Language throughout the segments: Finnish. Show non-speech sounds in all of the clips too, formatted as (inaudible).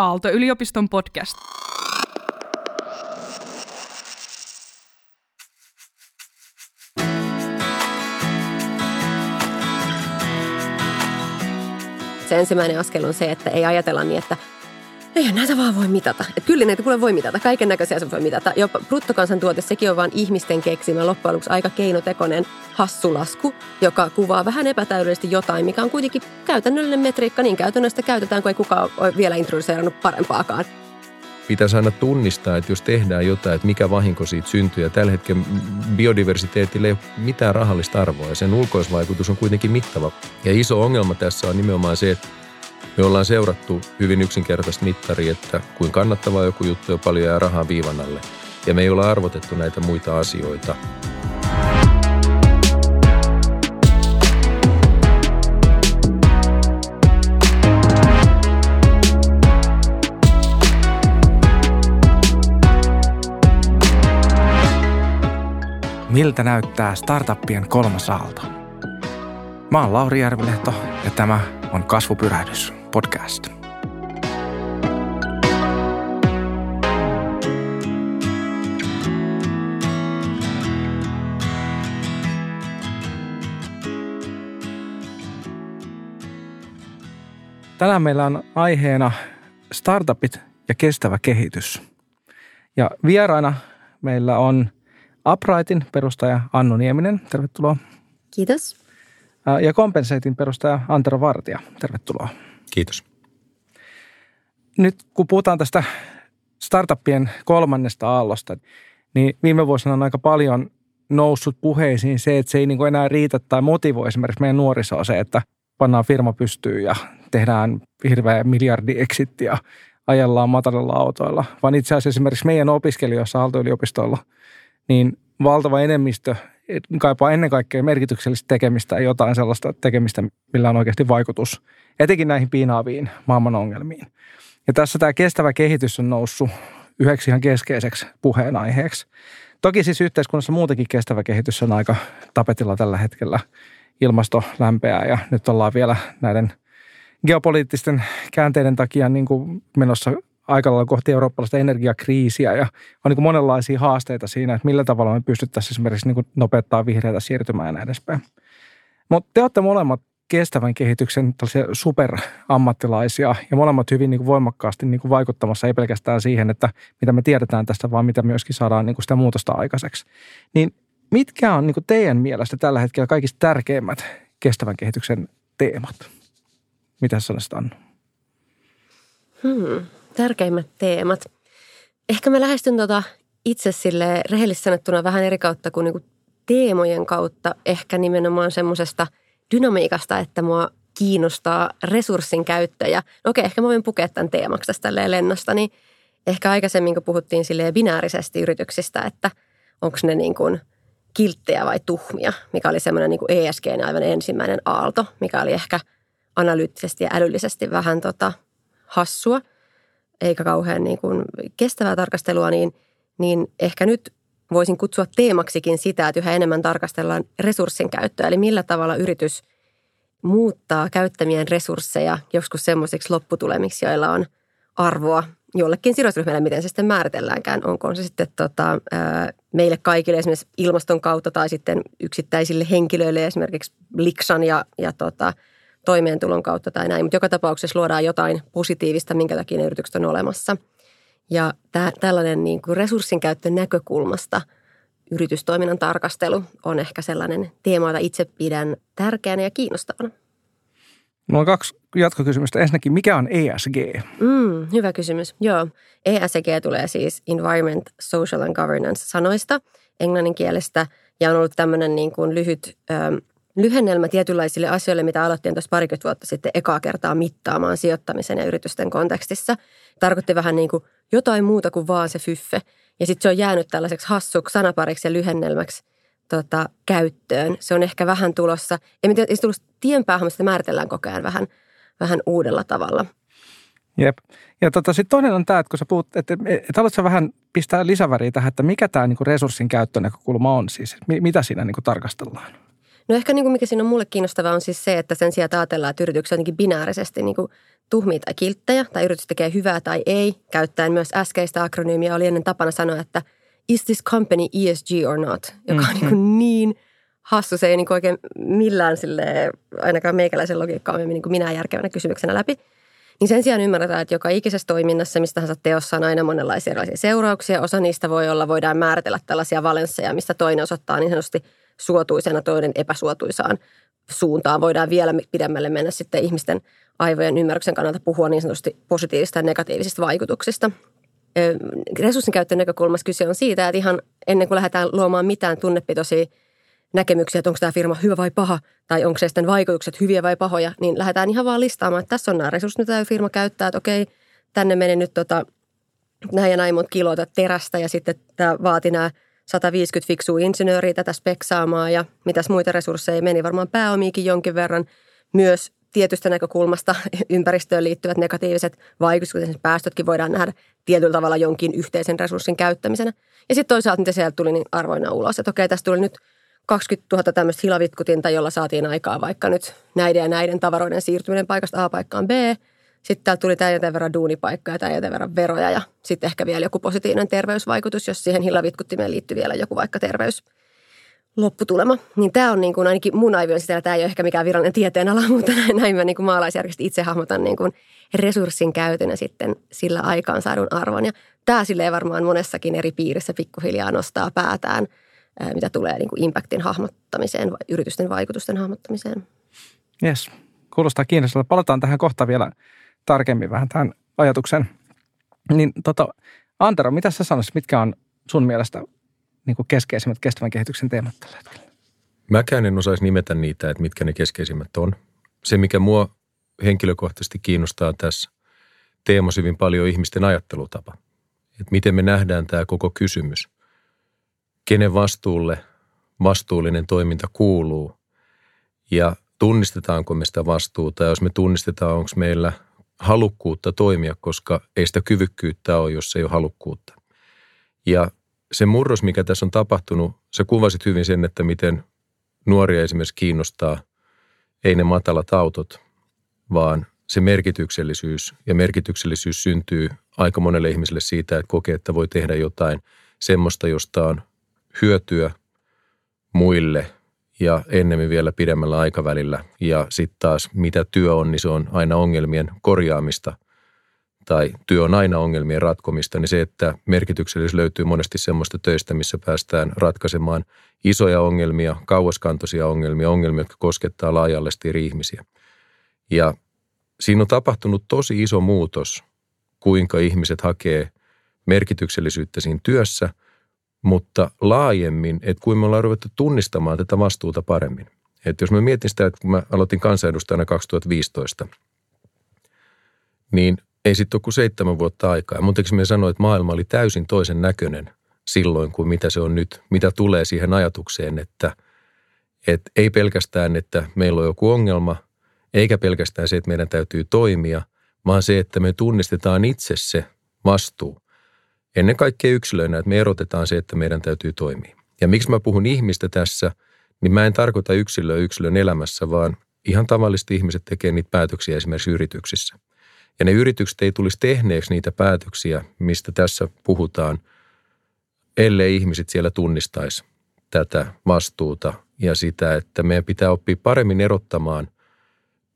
Aalto-yliopiston podcast. Se ensimmäinen askel on se, että ei ajatella niin, että ei näitä vaan voi mitata. Et kyllä näitä kuule voi mitata. Kaiken näköisiä se voi mitata. Jopa bruttokansantuote, sekin on vain ihmisten keksimä loppujen lopuksi aika keinotekoinen hassulasku, joka kuvaa vähän epätäydellisesti jotain, mikä on kuitenkin käytännöllinen metriikka. Niin käytännössä käytetään, kun ei kukaan ole vielä introduceerannut parempaakaan. Pitäisi aina tunnistaa, että jos tehdään jotain, että mikä vahinko siitä syntyy. Ja tällä hetkellä biodiversiteetille ei ole mitään rahallista arvoa ja sen ulkoisvaikutus on kuitenkin mittava. Ja iso ongelma tässä on nimenomaan se, että me ollaan seurattu hyvin yksinkertaista mittaria, että kuin kannattavaa joku juttu ja paljon jää rahaa viivan alle. Ja me ei olla arvotettu näitä muita asioita. Miltä näyttää startuppien kolmas aalto? Mä oon Lauri Järvilehto ja tämä on Kasvupyrähdys podcast. Tänään meillä on aiheena startupit ja kestävä kehitys. Ja vieraina meillä on Uprightin perustaja Annu Nieminen. Tervetuloa. Kiitos. Ja Compensatein perustaja Antero Vartija. Tervetuloa. Kiitos. Nyt kun puhutaan tästä startuppien kolmannesta aallosta, niin viime vuosina on aika paljon noussut puheisiin se, että se ei niin enää riitä tai motivoi esimerkiksi meidän nuorisoa se, että pannaan firma pystyyn ja tehdään hirveä miljardi ja ajellaan matalilla autoilla, vaan itse asiassa esimerkiksi meidän opiskelijoissa Aalto-yliopistolla, niin valtava enemmistö kaipaa ennen kaikkea merkityksellistä tekemistä ja jotain sellaista tekemistä, millä on oikeasti vaikutus etenkin näihin piinaaviin maailman ongelmiin. Ja tässä tämä kestävä kehitys on noussut yhdeksi ihan keskeiseksi puheenaiheeksi. Toki siis yhteiskunnassa muutenkin kestävä kehitys on aika tapetilla tällä hetkellä. Ilmasto lämpeää ja nyt ollaan vielä näiden geopoliittisten käänteiden takia niin kuin menossa aika lailla kohti eurooppalaista energiakriisiä ja on niin monenlaisia haasteita siinä, että millä tavalla me pystyttäisiin esimerkiksi niin nopeuttaa vihreitä siirtymään ja näin edespäin. Mutta te olette molemmat kestävän kehityksen superammattilaisia ja molemmat hyvin niin voimakkaasti niin vaikuttamassa ei pelkästään siihen, että mitä me tiedetään tästä, vaan mitä myöskin saadaan niin sitä muutosta aikaiseksi. Niin mitkä on niin teidän mielestä tällä hetkellä kaikista tärkeimmät kestävän kehityksen teemat? Mitä sanoisit Annu? Hmm tärkeimmät teemat. Ehkä mä lähestyn tota itse sille rehellisesti sanottuna vähän eri kautta kuin niinku teemojen kautta. Ehkä nimenomaan semmoisesta dynamiikasta, että mua kiinnostaa resurssin käyttö. Ja no okei, ehkä mä voin pukea tämän teemaksi tästä lennosta. Niin ehkä aikaisemmin, kun puhuttiin sille binäärisesti yrityksistä, että onko ne niin kuin kilttejä vai tuhmia, mikä oli semmoinen niin ESG aivan ensimmäinen aalto, mikä oli ehkä analyyttisesti ja älyllisesti vähän tota hassua – eikä kauhean niin kuin kestävää tarkastelua, niin, niin ehkä nyt voisin kutsua teemaksikin sitä, että yhä enemmän tarkastellaan resurssin käyttöä. Eli millä tavalla yritys muuttaa käyttämien resursseja joskus semmoisiksi lopputulemiksi, joilla on arvoa jollekin sidosryhmälle, miten se sitten määritelläänkään. Onko se sitten tota, meille kaikille esimerkiksi ilmaston kautta tai sitten yksittäisille henkilöille esimerkiksi liksan ja, ja tota, toimeentulon kautta tai näin. Mutta joka tapauksessa luodaan jotain positiivista, minkä takia ne yritykset on olemassa. Ja tämä, tällainen niin kuin resurssin käyttön näkökulmasta yritystoiminnan tarkastelu on ehkä sellainen teema, jota itse pidän tärkeänä ja kiinnostavana. Mulla on kaksi jatkokysymystä. Ensinnäkin, mikä on ESG? Mm, hyvä kysymys. Joo. ESG tulee siis Environment, Social and Governance sanoista englannin kielestä ja on ollut tämmöinen niin kuin lyhyt lyhennelmä tietynlaisille asioille, mitä aloittiin tuossa parikymmentä vuotta sitten ekaa kertaa mittaamaan sijoittamisen ja yritysten kontekstissa. Tarkoitti vähän niin kuin jotain muuta kuin vaan se fyffe. Ja sitten se on jäänyt tällaiseksi hassuksi sanapariksi ja lyhennelmäksi tota, käyttöön. Se on ehkä vähän tulossa, ei tiedä, se tullut tien päähän, sitä määritellään koko ajan vähän, vähän uudella tavalla. Jep. Ja tota, sitten toinen on tämä, että kun sä puhut, että, että haluatko vähän pistää lisäväriä tähän, että mikä tämä niinku resurssin käyttönäkökulma on siis, mitä siinä niinku tarkastellaan? No ehkä niin kuin mikä siinä on mulle kiinnostavaa on siis se, että sen sijaan ajatellaan, että yritykset jotenkin binäärisesti niin kuin tuhmia tai kilttejä, tai yritys tekee hyvää tai ei, käyttäen myös äskeistä akronyymiä oli ennen tapana sanoa, että is this company ESG or not, joka on mm-hmm. niin, niin hassu, se ei niin oikein millään sille ainakaan meikäläisen logiikkaa me niin kuin minä järkevänä kysymyksenä läpi. Niin sen sijaan ymmärretään, että joka ikisessä toiminnassa, mistä tahansa teossa on aina monenlaisia erilaisia seurauksia. Osa niistä voi olla, voidaan määritellä tällaisia valensseja, mistä toinen osoittaa niin sanotusti suotuisena, toinen epäsuotuisaan suuntaan. Voidaan vielä pidemmälle mennä sitten ihmisten aivojen ymmärryksen kannalta puhua niin sanotusti positiivisista ja negatiivisista vaikutuksista. Resurssin käyttöön näkökulmassa kyse on siitä, että ihan ennen kuin lähdetään luomaan mitään tunnepitoisia näkemyksiä, että onko tämä firma hyvä vai paha, tai onko se sitten vaikutukset hyviä vai pahoja, niin lähdetään ihan vaan listaamaan, että tässä on nämä resurssit, mitä firma käyttää, että okei, tänne menee nyt tota, näin ja näin monta kiloa terästä, ja sitten tämä vaati nämä 150 fiksua insinööriä tätä speksaamaan, ja mitäs muita resursseja meni, varmaan pääomiikin jonkin verran, myös tietystä näkökulmasta (laughs) ympäristöön liittyvät negatiiviset vaikutukset, päästötkin voidaan nähdä tietyllä tavalla jonkin yhteisen resurssin käyttämisenä. Ja sitten toisaalta, mitä sieltä tuli, niin arvoina ulos, että okei, tästä tuli nyt 20 000 tämmöistä hilavitkutinta, jolla saatiin aikaa vaikka nyt näiden ja näiden tavaroiden siirtyminen paikasta A paikkaan B. Sitten täältä tuli tämän joten verran duunipaikkaa ja tämän joten verran veroja ja sitten ehkä vielä joku positiivinen terveysvaikutus, jos siihen hilavitkuttimeen liittyy vielä joku vaikka terveys lopputulema. Niin tämä on niin kuin ainakin mun aivojen sisällä, tämä ei ole ehkä mikään virallinen tieteenala, (laughs) mutta näin mä niin kuin maalaisjärkisesti itse hahmotan niin kuin resurssin käytön ja sitten sillä aikaan saadun arvon. Ja tämä silleen varmaan monessakin eri piirissä pikkuhiljaa nostaa päätään – mitä tulee niin kuin impactin hahmottamiseen, yritysten vaikutusten hahmottamiseen. Yes, kuulostaa kiinnostavaa. Palataan tähän kohta vielä tarkemmin vähän tähän ajatuksen. Niin tota, Antero, mitä sä sanoisit, mitkä on sun mielestä niin kuin keskeisimmät kestävän kehityksen teemat tällä hetkellä? Mäkään en osaisi nimetä niitä, että mitkä ne keskeisimmät on. Se, mikä mua henkilökohtaisesti kiinnostaa tässä teemassa hyvin paljon ihmisten ajattelutapa. Että miten me nähdään tämä koko kysymys – kenen vastuulle vastuullinen toiminta kuuluu ja tunnistetaanko me sitä vastuuta. Ja jos me tunnistetaan, onko meillä halukkuutta toimia, koska ei sitä kyvykkyyttä ole, jos ei ole halukkuutta. Ja se murros, mikä tässä on tapahtunut, se kuvasit hyvin sen, että miten nuoria esimerkiksi kiinnostaa ei ne matalat autot, vaan se merkityksellisyys. Ja merkityksellisyys syntyy aika monelle ihmiselle siitä, että kokee, että voi tehdä jotain semmoista, josta on hyötyä muille ja ennemmin vielä pidemmällä aikavälillä. Ja sitten taas mitä työ on, niin se on aina ongelmien korjaamista tai työ on aina ongelmien ratkomista, niin se, että merkityksellisyys löytyy monesti semmoista töistä, missä päästään ratkaisemaan isoja ongelmia, kauaskantoisia ongelmia, ongelmia, jotka koskettaa laajallisesti eri ihmisiä. Ja siinä on tapahtunut tosi iso muutos, kuinka ihmiset hakee merkityksellisyyttä siinä työssä – mutta laajemmin, että kuin me ollaan ruvettu tunnistamaan tätä vastuuta paremmin. Että jos mä mietin sitä, että kun mä aloitin kansanedustajana 2015, niin ei sitten ole kuin seitsemän vuotta aikaa. Mun me sanoa, että maailma oli täysin toisen näköinen silloin kuin mitä se on nyt. Mitä tulee siihen ajatukseen, että, että ei pelkästään, että meillä on joku ongelma, eikä pelkästään se, että meidän täytyy toimia, vaan se, että me tunnistetaan itse se vastuu – ennen kaikkea yksilöinä, että me erotetaan se, että meidän täytyy toimia. Ja miksi mä puhun ihmistä tässä, niin mä en tarkoita yksilöä yksilön elämässä, vaan ihan tavallisesti ihmiset tekee niitä päätöksiä esimerkiksi yrityksissä. Ja ne yritykset ei tulisi tehneeksi niitä päätöksiä, mistä tässä puhutaan, ellei ihmiset siellä tunnistaisi tätä vastuuta ja sitä, että meidän pitää oppia paremmin erottamaan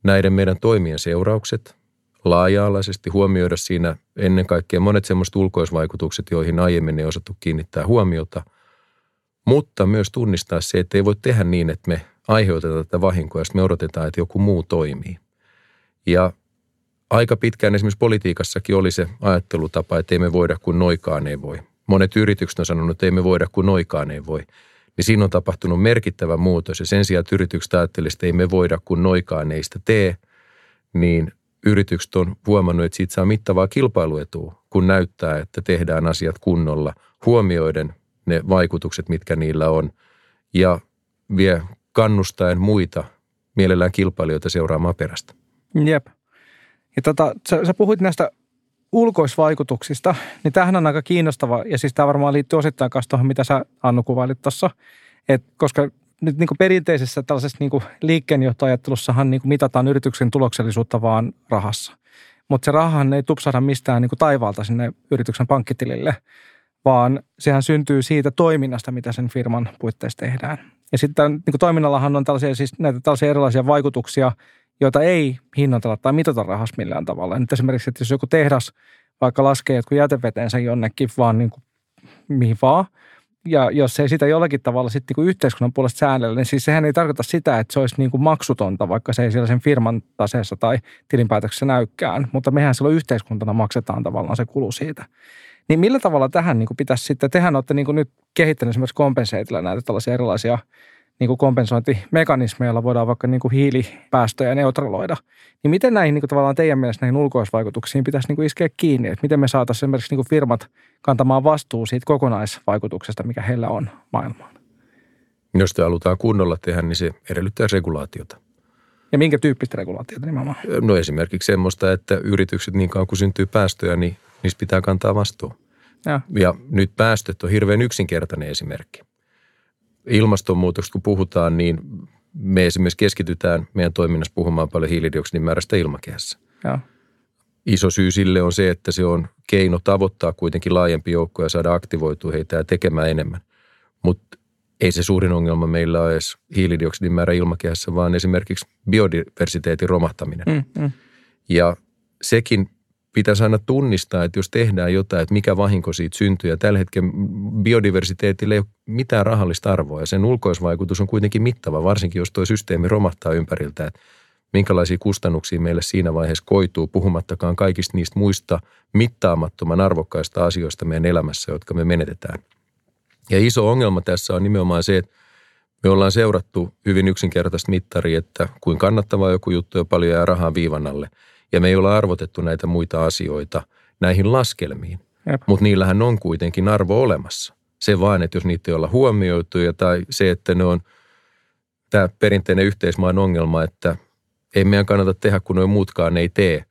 näiden meidän toimien seuraukset – laaja-alaisesti huomioida siinä ennen kaikkea monet semmoiset ulkoisvaikutukset, joihin aiemmin ei osattu kiinnittää huomiota, mutta myös tunnistaa se, että ei voi tehdä niin, että me aiheutetaan tätä vahinkoa ja me odotetaan, että joku muu toimii. Ja aika pitkään esimerkiksi politiikassakin oli se ajattelutapa, että ei me voida kuin noikaan ei voi. Monet yritykset on sanonut, että ei me voida kuin noikaan ei voi. Niin siinä on tapahtunut merkittävä muutos ja sen sijaan, että yritykset ajattelivat, että ei me voida kuin noikaan ei sitä tee, niin yritykset on huomannut, että siitä saa mittavaa kilpailuetua, kun näyttää, että tehdään asiat kunnolla, huomioiden ne vaikutukset, mitkä niillä on, ja vie kannustaen muita mielellään kilpailijoita seuraamaan perästä. Jep. Ja tota, sä, sä puhuit näistä ulkoisvaikutuksista, niin tämähän on aika kiinnostava, ja siis tämä varmaan liittyy osittain myös tuohon, mitä sä Annu kuvailit tuossa, koska nyt niin kuin perinteisessä tällaisessa niin kuin liikkeenjohtoajattelussahan niin kuin mitataan yrityksen tuloksellisuutta vaan rahassa. Mutta se rahahan ei tupsahda mistään niin kuin taivaalta sinne yrityksen pankkitilille, vaan sehän syntyy siitä toiminnasta, mitä sen firman puitteissa tehdään. Ja sitten niin kuin toiminnallahan on tällaisia, siis näitä tällaisia erilaisia vaikutuksia, joita ei hinnoitella tai mitata rahassa millään tavalla. Nyt esimerkiksi, että jos joku tehdas vaikka laskee jotkut jätevetensä jonnekin vaan niin kuin mihin vaan, ja jos ei sitä jollakin tavalla sitten niin yhteiskunnan puolesta säännellä, niin siis sehän ei tarkoita sitä, että se olisi niin kuin maksutonta, vaikka se ei siellä sen firman taseessa tai tilinpäätöksessä näykään. Mutta mehän silloin yhteiskuntana maksetaan tavallaan se kulu siitä. Niin millä tavalla tähän niin kuin pitäisi sitten, tehän olette niin kuin nyt kehittäneet esimerkiksi kompenseitilla näitä tällaisia erilaisia niin kuin kompensointimekanismeja, joilla voidaan vaikka niin kuin hiilipäästöjä neutraloida. Niin miten näihin niin kuin tavallaan teidän mielestä näihin ulkoisvaikutuksiin pitäisi niin kuin iskeä kiinni? Että miten me saataisiin esimerkiksi niin kuin firmat kantamaan vastuu siitä kokonaisvaikutuksesta, mikä heillä on maailmaan? Jos sitä halutaan kunnolla tehdä, niin se edellyttää regulaatiota. Ja minkä tyyppistä regulaatiota nimenomaan? No esimerkiksi semmoista, että yritykset niin kauan kuin syntyy päästöjä, niin niistä pitää kantaa vastuu. Ja. ja nyt päästöt on hirveän yksinkertainen esimerkki ilmastonmuutoksesta kun puhutaan, niin me esimerkiksi keskitytään meidän toiminnassa puhumaan paljon hiilidioksidin määrästä ilmakehässä. Ja. Iso syy sille on se, että se on keino tavoittaa kuitenkin laajempi joukko ja saada aktivoitua heitä ja tekemään enemmän. Mutta ei se suurin ongelma meillä ole edes hiilidioksidin määrä ilmakehässä, vaan esimerkiksi biodiversiteetin romahtaminen. Mm, mm. Ja sekin pitäisi aina tunnistaa, että jos tehdään jotain, että mikä vahinko siitä syntyy. Ja tällä hetkellä biodiversiteetille ei ole mitään rahallista arvoa ja sen ulkoisvaikutus on kuitenkin mittava, varsinkin jos tuo systeemi romahtaa ympäriltä. Että minkälaisia kustannuksia meille siinä vaiheessa koituu, puhumattakaan kaikista niistä muista mittaamattoman arvokkaista asioista meidän elämässä, jotka me menetetään. Ja iso ongelma tässä on nimenomaan se, että me ollaan seurattu hyvin yksinkertaista mittaria, että kuin kannattavaa joku juttu ja paljon jää rahaa viivan alle – ja me ei olla arvotettu näitä muita asioita näihin laskelmiin. Mutta niillähän on kuitenkin arvo olemassa. Se vaan, että jos niitä ei olla huomioitu ja tai se, että ne on tämä perinteinen yhteismaan ongelma, että ei meidän kannata tehdä, kun noin muutkaan ei tee.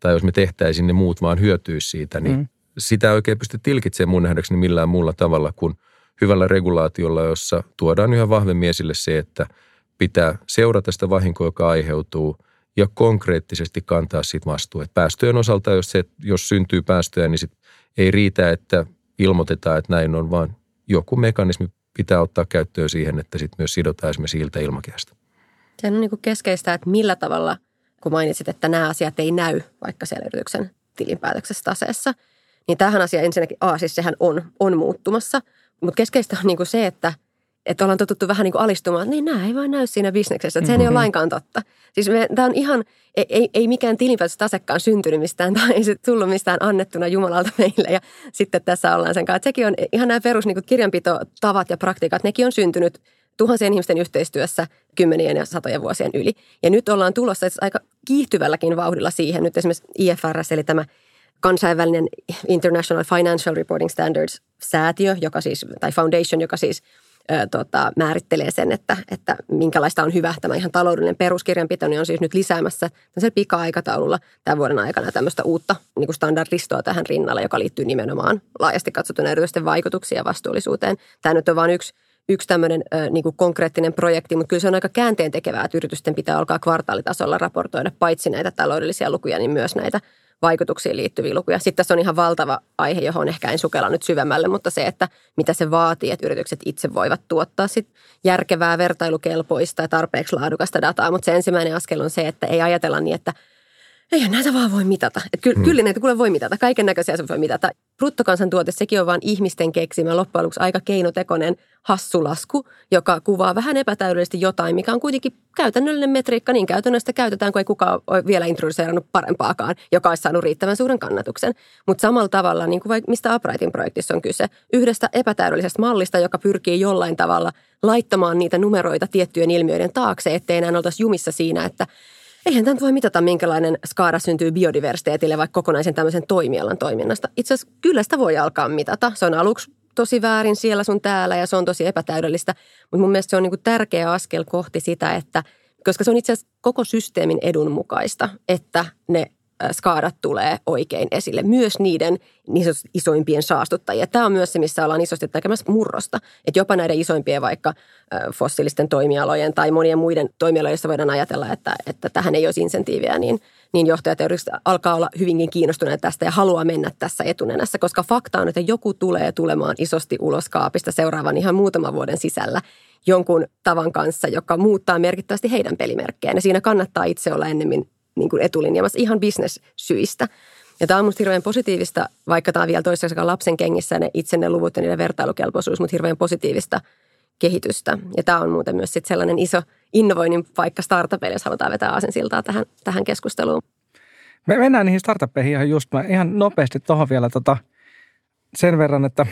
Tai jos me tehtäisiin, niin muut vaan hyötyisi siitä, niin mm. sitä ei oikein pysty tilkitsemään mun nähdäkseni millään muulla tavalla kuin hyvällä regulaatiolla, jossa tuodaan yhä vahvemmin esille se, että pitää seurata sitä vahinkoa, joka aiheutuu – ja konkreettisesti kantaa siitä vastuu. Päästöjen osalta, jos, se, jos syntyy päästöjä, niin sit ei riitä, että ilmoitetaan, että näin on, vaan joku mekanismi pitää ottaa käyttöön siihen, että sitten myös sidotaan esimerkiksi hiiltä ilmakehästä. Se on niin keskeistä, että millä tavalla, kun mainitsit, että nämä asiat ei näy vaikka siellä yrityksen tilinpäätöksessä taseessa, niin tähän asiaan ensinnäkin, a, siis sehän on, on muuttumassa, mutta keskeistä on niin se, että – että ollaan totuttu vähän niin kuin alistumaan, että niin nämä ei vaan näy siinä bisneksessä, että se mm-hmm. ei ole mm-hmm. lainkaan totta. Siis tämä on ihan, ei, ei, ei mikään tilinpäätöstasekaan syntynyt mistään tai ei se tullut mistään annettuna Jumalalta meille ja sitten tässä ollaan sen kanssa. Että sekin on ihan nämä perus niin kirjanpitotavat ja praktiikat, nekin on syntynyt tuhansien ihmisten yhteistyössä kymmenien ja satojen vuosien yli. Ja nyt ollaan tulossa aika kiihtyvälläkin vauhdilla siihen. Nyt esimerkiksi IFRS, eli tämä kansainvälinen International Financial Reporting Standards säätiö, joka siis, tai foundation, joka siis tota, määrittelee sen, että, että minkälaista on hyvä tämä ihan taloudellinen peruskirjanpito, niin on siis nyt lisäämässä pika-aikataululla tämän vuoden aikana tämmöistä uutta niin kuin standardistoa tähän rinnalle, joka liittyy nimenomaan laajasti katsottuna yritysten vaikutuksiin ja vastuullisuuteen. Tämä nyt on vain yksi yksi tämmöinen ö, niin kuin konkreettinen projekti, mutta kyllä se on aika käänteen tekevää, että yritysten pitää alkaa kvartaalitasolla raportoida paitsi näitä taloudellisia lukuja, niin myös näitä vaikutuksiin liittyviä lukuja. Sitten tässä on ihan valtava aihe, johon ehkä en sukella nyt syvemmälle, mutta se, että mitä se vaatii, että yritykset itse voivat tuottaa sit järkevää, vertailukelpoista ja tarpeeksi laadukasta dataa. Mutta se ensimmäinen askel on se, että ei ajatella niin, että eihän näitä vaan voi mitata. Että ky- hmm. Kyllä näitä kuule voi mitata, kaiken näköisiä se voi mitata. Bruttokansantuote, sekin on vain ihmisten keksimä loppujen lopuksi aika keinotekoinen hassulasku, joka kuvaa vähän epätäydellisesti jotain, mikä on kuitenkin käytännöllinen metriikka. Niin käytännössä käytetään, kun ei kukaan ole vielä introduceerannut parempaakaan, joka olisi saanut riittävän suuren kannatuksen. Mutta samalla tavalla, niin kuin vaikka mistä Uprightin projektissa on kyse, yhdestä epätäydellisestä mallista, joka pyrkii jollain tavalla laittamaan niitä numeroita tiettyjen ilmiöiden taakse, ettei enää oltaisi jumissa siinä, että eihän tämä voi mitata, minkälainen skaara syntyy biodiversiteetille vaikka kokonaisen tämmöisen toimialan toiminnasta. Itse asiassa kyllä sitä voi alkaa mitata. Se on aluksi tosi väärin siellä sun täällä ja se on tosi epätäydellistä. Mutta mun mielestä se on niin tärkeä askel kohti sitä, että koska se on itse asiassa koko systeemin edun mukaista, että ne skaadat tulee oikein esille. Myös niiden isoimpien saastuttajia. Tämä on myös se, missä ollaan isosti tekemässä murrosta. Että jopa näiden isoimpien vaikka fossiilisten toimialojen tai monien muiden toimialojen, joissa voidaan ajatella, että, että tähän ei olisi insentiiviä, niin, niin johtajat alkaa olla hyvinkin kiinnostuneita tästä ja haluaa mennä tässä etunenässä, koska fakta on, että joku tulee tulemaan isosti ulos kaapista seuraavan ihan muutaman vuoden sisällä jonkun tavan kanssa, joka muuttaa merkittävästi heidän pelimerkkejään. Ja siinä kannattaa itse olla ennemmin niin kuin etulinjamassa ihan bisnessyistä. Ja tämä on minusta hirveän positiivista, vaikka tämä on vielä toisaalta lapsen kengissä ne itse ne luvut ja niiden vertailukelpoisuus, mutta hirveän positiivista kehitystä. Ja tämä on muuten myös sit sellainen iso innovoinnin paikka startupeille, jos halutaan vetää asensiltaa tähän, tähän keskusteluun. Me mennään niihin startuppeihin ihan just. Mä ihan nopeasti tuohon vielä tota, sen verran, että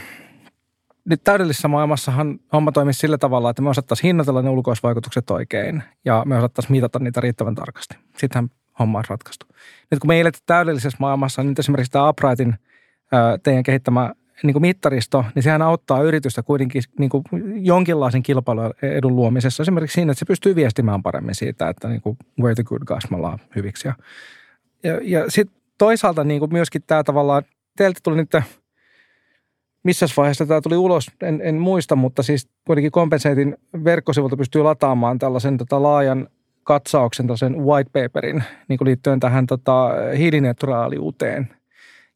nyt täydellisessä maailmassahan homma toimisi sillä tavalla, että me osattaisiin hinnoitella ne ulkoisvaikutukset oikein ja me osattaisiin mitata niitä riittävän tarkasti. Sittenhän homma on ratkaistu. Nyt kun me eletään täydellisessä maailmassa, niin esimerkiksi tämä Uprightin teidän kehittämä niin kuin mittaristo, niin sehän auttaa yritystä kuitenkin niin kuin jonkinlaisen kilpailuedun luomisessa. Esimerkiksi siinä, että se pystyy viestimään paremmin siitä, että niin kuin where the good guys, me hyviksi. Ja, ja, ja sitten toisaalta niin kuin myöskin tämä tavallaan, teiltä tuli nyt missä vaiheessa tämä tuli ulos, en, en muista, mutta siis kuitenkin Compenseitin verkkosivulta pystyy lataamaan tällaisen tota, laajan katsauksen, tällaisen white paperin niin kuin liittyen tähän tota, hiilineutraaliuteen.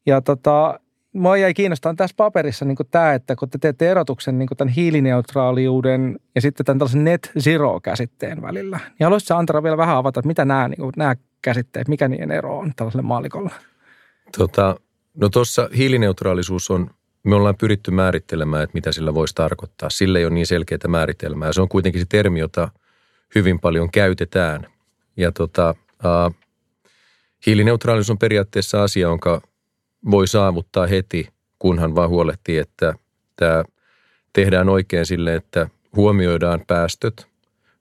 Ja tota, mua jäi kiinnostamaan tässä paperissa niin tämä, että kun te teette erotuksen niin tämän hiilineutraaliuden ja sitten tämän tällaisen net zero-käsitteen välillä, niin haluaisitko Antara vielä vähän avata, että mitä nämä, niin kuin, nämä käsitteet, mikä niiden ero on tällaiselle maalikolle? Tota, no tuossa hiilineutraalisuus on me ollaan pyritty määrittelemään, että mitä sillä voisi tarkoittaa. Sillä ei ole niin selkeää määritelmää. Se on kuitenkin se termi, jota hyvin paljon käytetään. Ja tota, uh, hiilineutraalisuus on periaatteessa asia, jonka voi saavuttaa heti, kunhan vaan huolehtii, että tämä tehdään oikein sille, että huomioidaan päästöt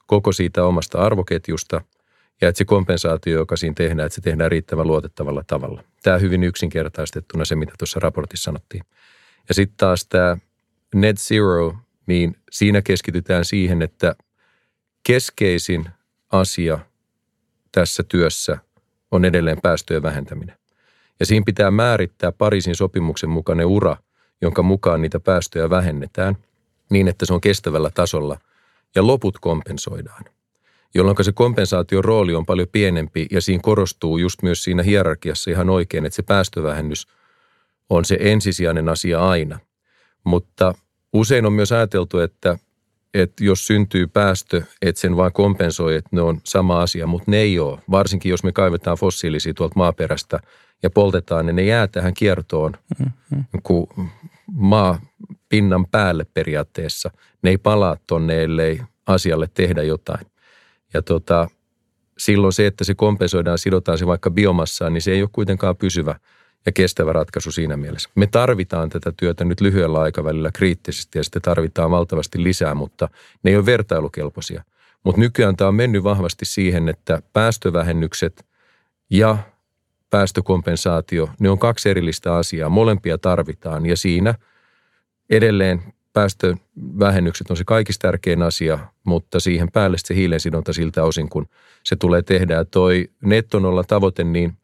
koko siitä omasta arvoketjusta ja että se kompensaatio, joka siinä tehdään, että se tehdään riittävän luotettavalla tavalla. Tämä hyvin yksinkertaistettuna se, mitä tuossa raportissa sanottiin. Ja sitten taas tämä net zero, niin siinä keskitytään siihen, että keskeisin asia tässä työssä on edelleen päästöjen vähentäminen. Ja siinä pitää määrittää Pariisin sopimuksen mukainen ura, jonka mukaan niitä päästöjä vähennetään niin, että se on kestävällä tasolla ja loput kompensoidaan. Jolloin se kompensaation rooli on paljon pienempi ja siinä korostuu just myös siinä hierarkiassa ihan oikein, että se päästövähennys – on se ensisijainen asia aina. Mutta usein on myös ajateltu, että, että jos syntyy päästö, että sen vain kompensoi, että ne on sama asia, mutta ne ei ole. Varsinkin jos me kaivetaan fossiilisia tuolta maaperästä ja poltetaan, niin ne jää tähän kiertoon mm-hmm. kuin maa pinnan päälle periaatteessa. Ne ei palaa tonne, ellei asialle tehdä jotain. Ja tota, silloin se, että se kompensoidaan, sidotaan se vaikka biomassaan, niin se ei ole kuitenkaan pysyvä – ja kestävä ratkaisu siinä mielessä. Me tarvitaan tätä työtä nyt lyhyellä aikavälillä kriittisesti ja sitten tarvitaan valtavasti lisää, mutta ne ei ole vertailukelpoisia. Mutta nykyään tämä on mennyt vahvasti siihen, että päästövähennykset ja päästökompensaatio, ne on kaksi erillistä asiaa. Molempia tarvitaan ja siinä edelleen päästövähennykset on se kaikista tärkein asia, mutta siihen päälle se hiilensidonta siltä osin, kun se tulee tehdä. Ja toi nettonolla tavoite, niin –